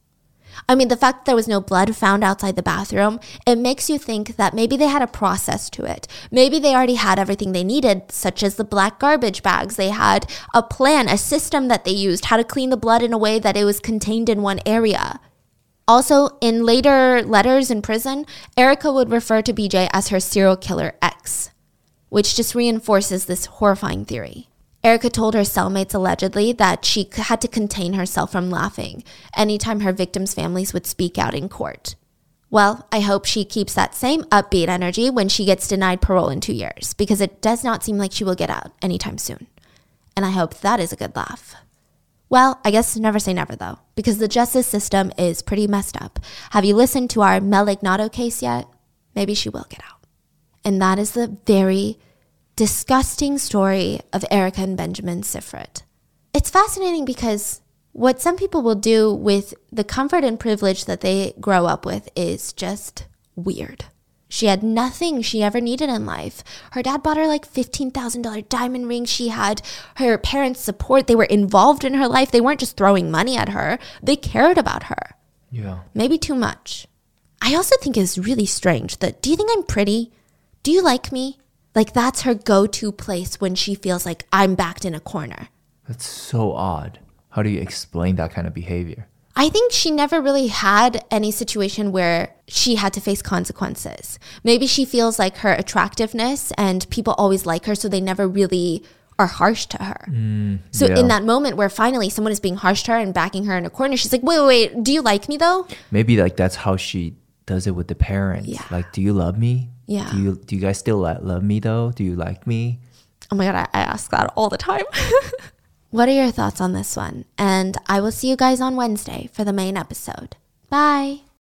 I mean, the fact that there was no blood found outside the bathroom, it makes you think that maybe they had a process to it. Maybe they already had everything they needed, such as the black garbage bags. They had a plan, a system that they used, how to clean the blood in a way that it was contained in one area. Also, in later letters in prison, Erica would refer to BJ as her serial killer ex, which just reinforces this horrifying theory. Erica told her cellmates allegedly that she had to contain herself from laughing anytime her victims' families would speak out in court. Well, I hope she keeps that same upbeat energy when she gets denied parole in two years, because it does not seem like she will get out anytime soon. And I hope that is a good laugh. Well, I guess never say never though, because the justice system is pretty messed up. Have you listened to our Mel Ignatow case yet? Maybe she will get out. And that is the very disgusting story of Erica and Benjamin Sifrit. It's fascinating because what some people will do with the comfort and privilege that they grow up with is just weird. She had nothing she ever needed in life. Her dad bought her like $15,000 diamond ring. She had her parents' support. They were involved in her life. They weren't just throwing money at her, they cared about her. Yeah. Maybe too much. I also think it's really strange that do you think I'm pretty? Do you like me? Like that's her go to place when she feels like I'm backed in a corner. That's so odd. How do you explain that kind of behavior? I think she never really had any situation where she had to face consequences. Maybe she feels like her attractiveness and people always like her, so they never really are harsh to her. Mm, so yeah. in that moment where finally someone is being harsh to her and backing her in a corner, she's like, wait, wait, wait, do you like me though? Maybe like that's how she does it with the parents. Yeah. Like, do you love me? Yeah. Do you do you guys still lo- love me though? Do you like me? Oh my God, I, I ask that all the time. what are your thoughts on this one? And I will see you guys on Wednesday for the main episode. Bye.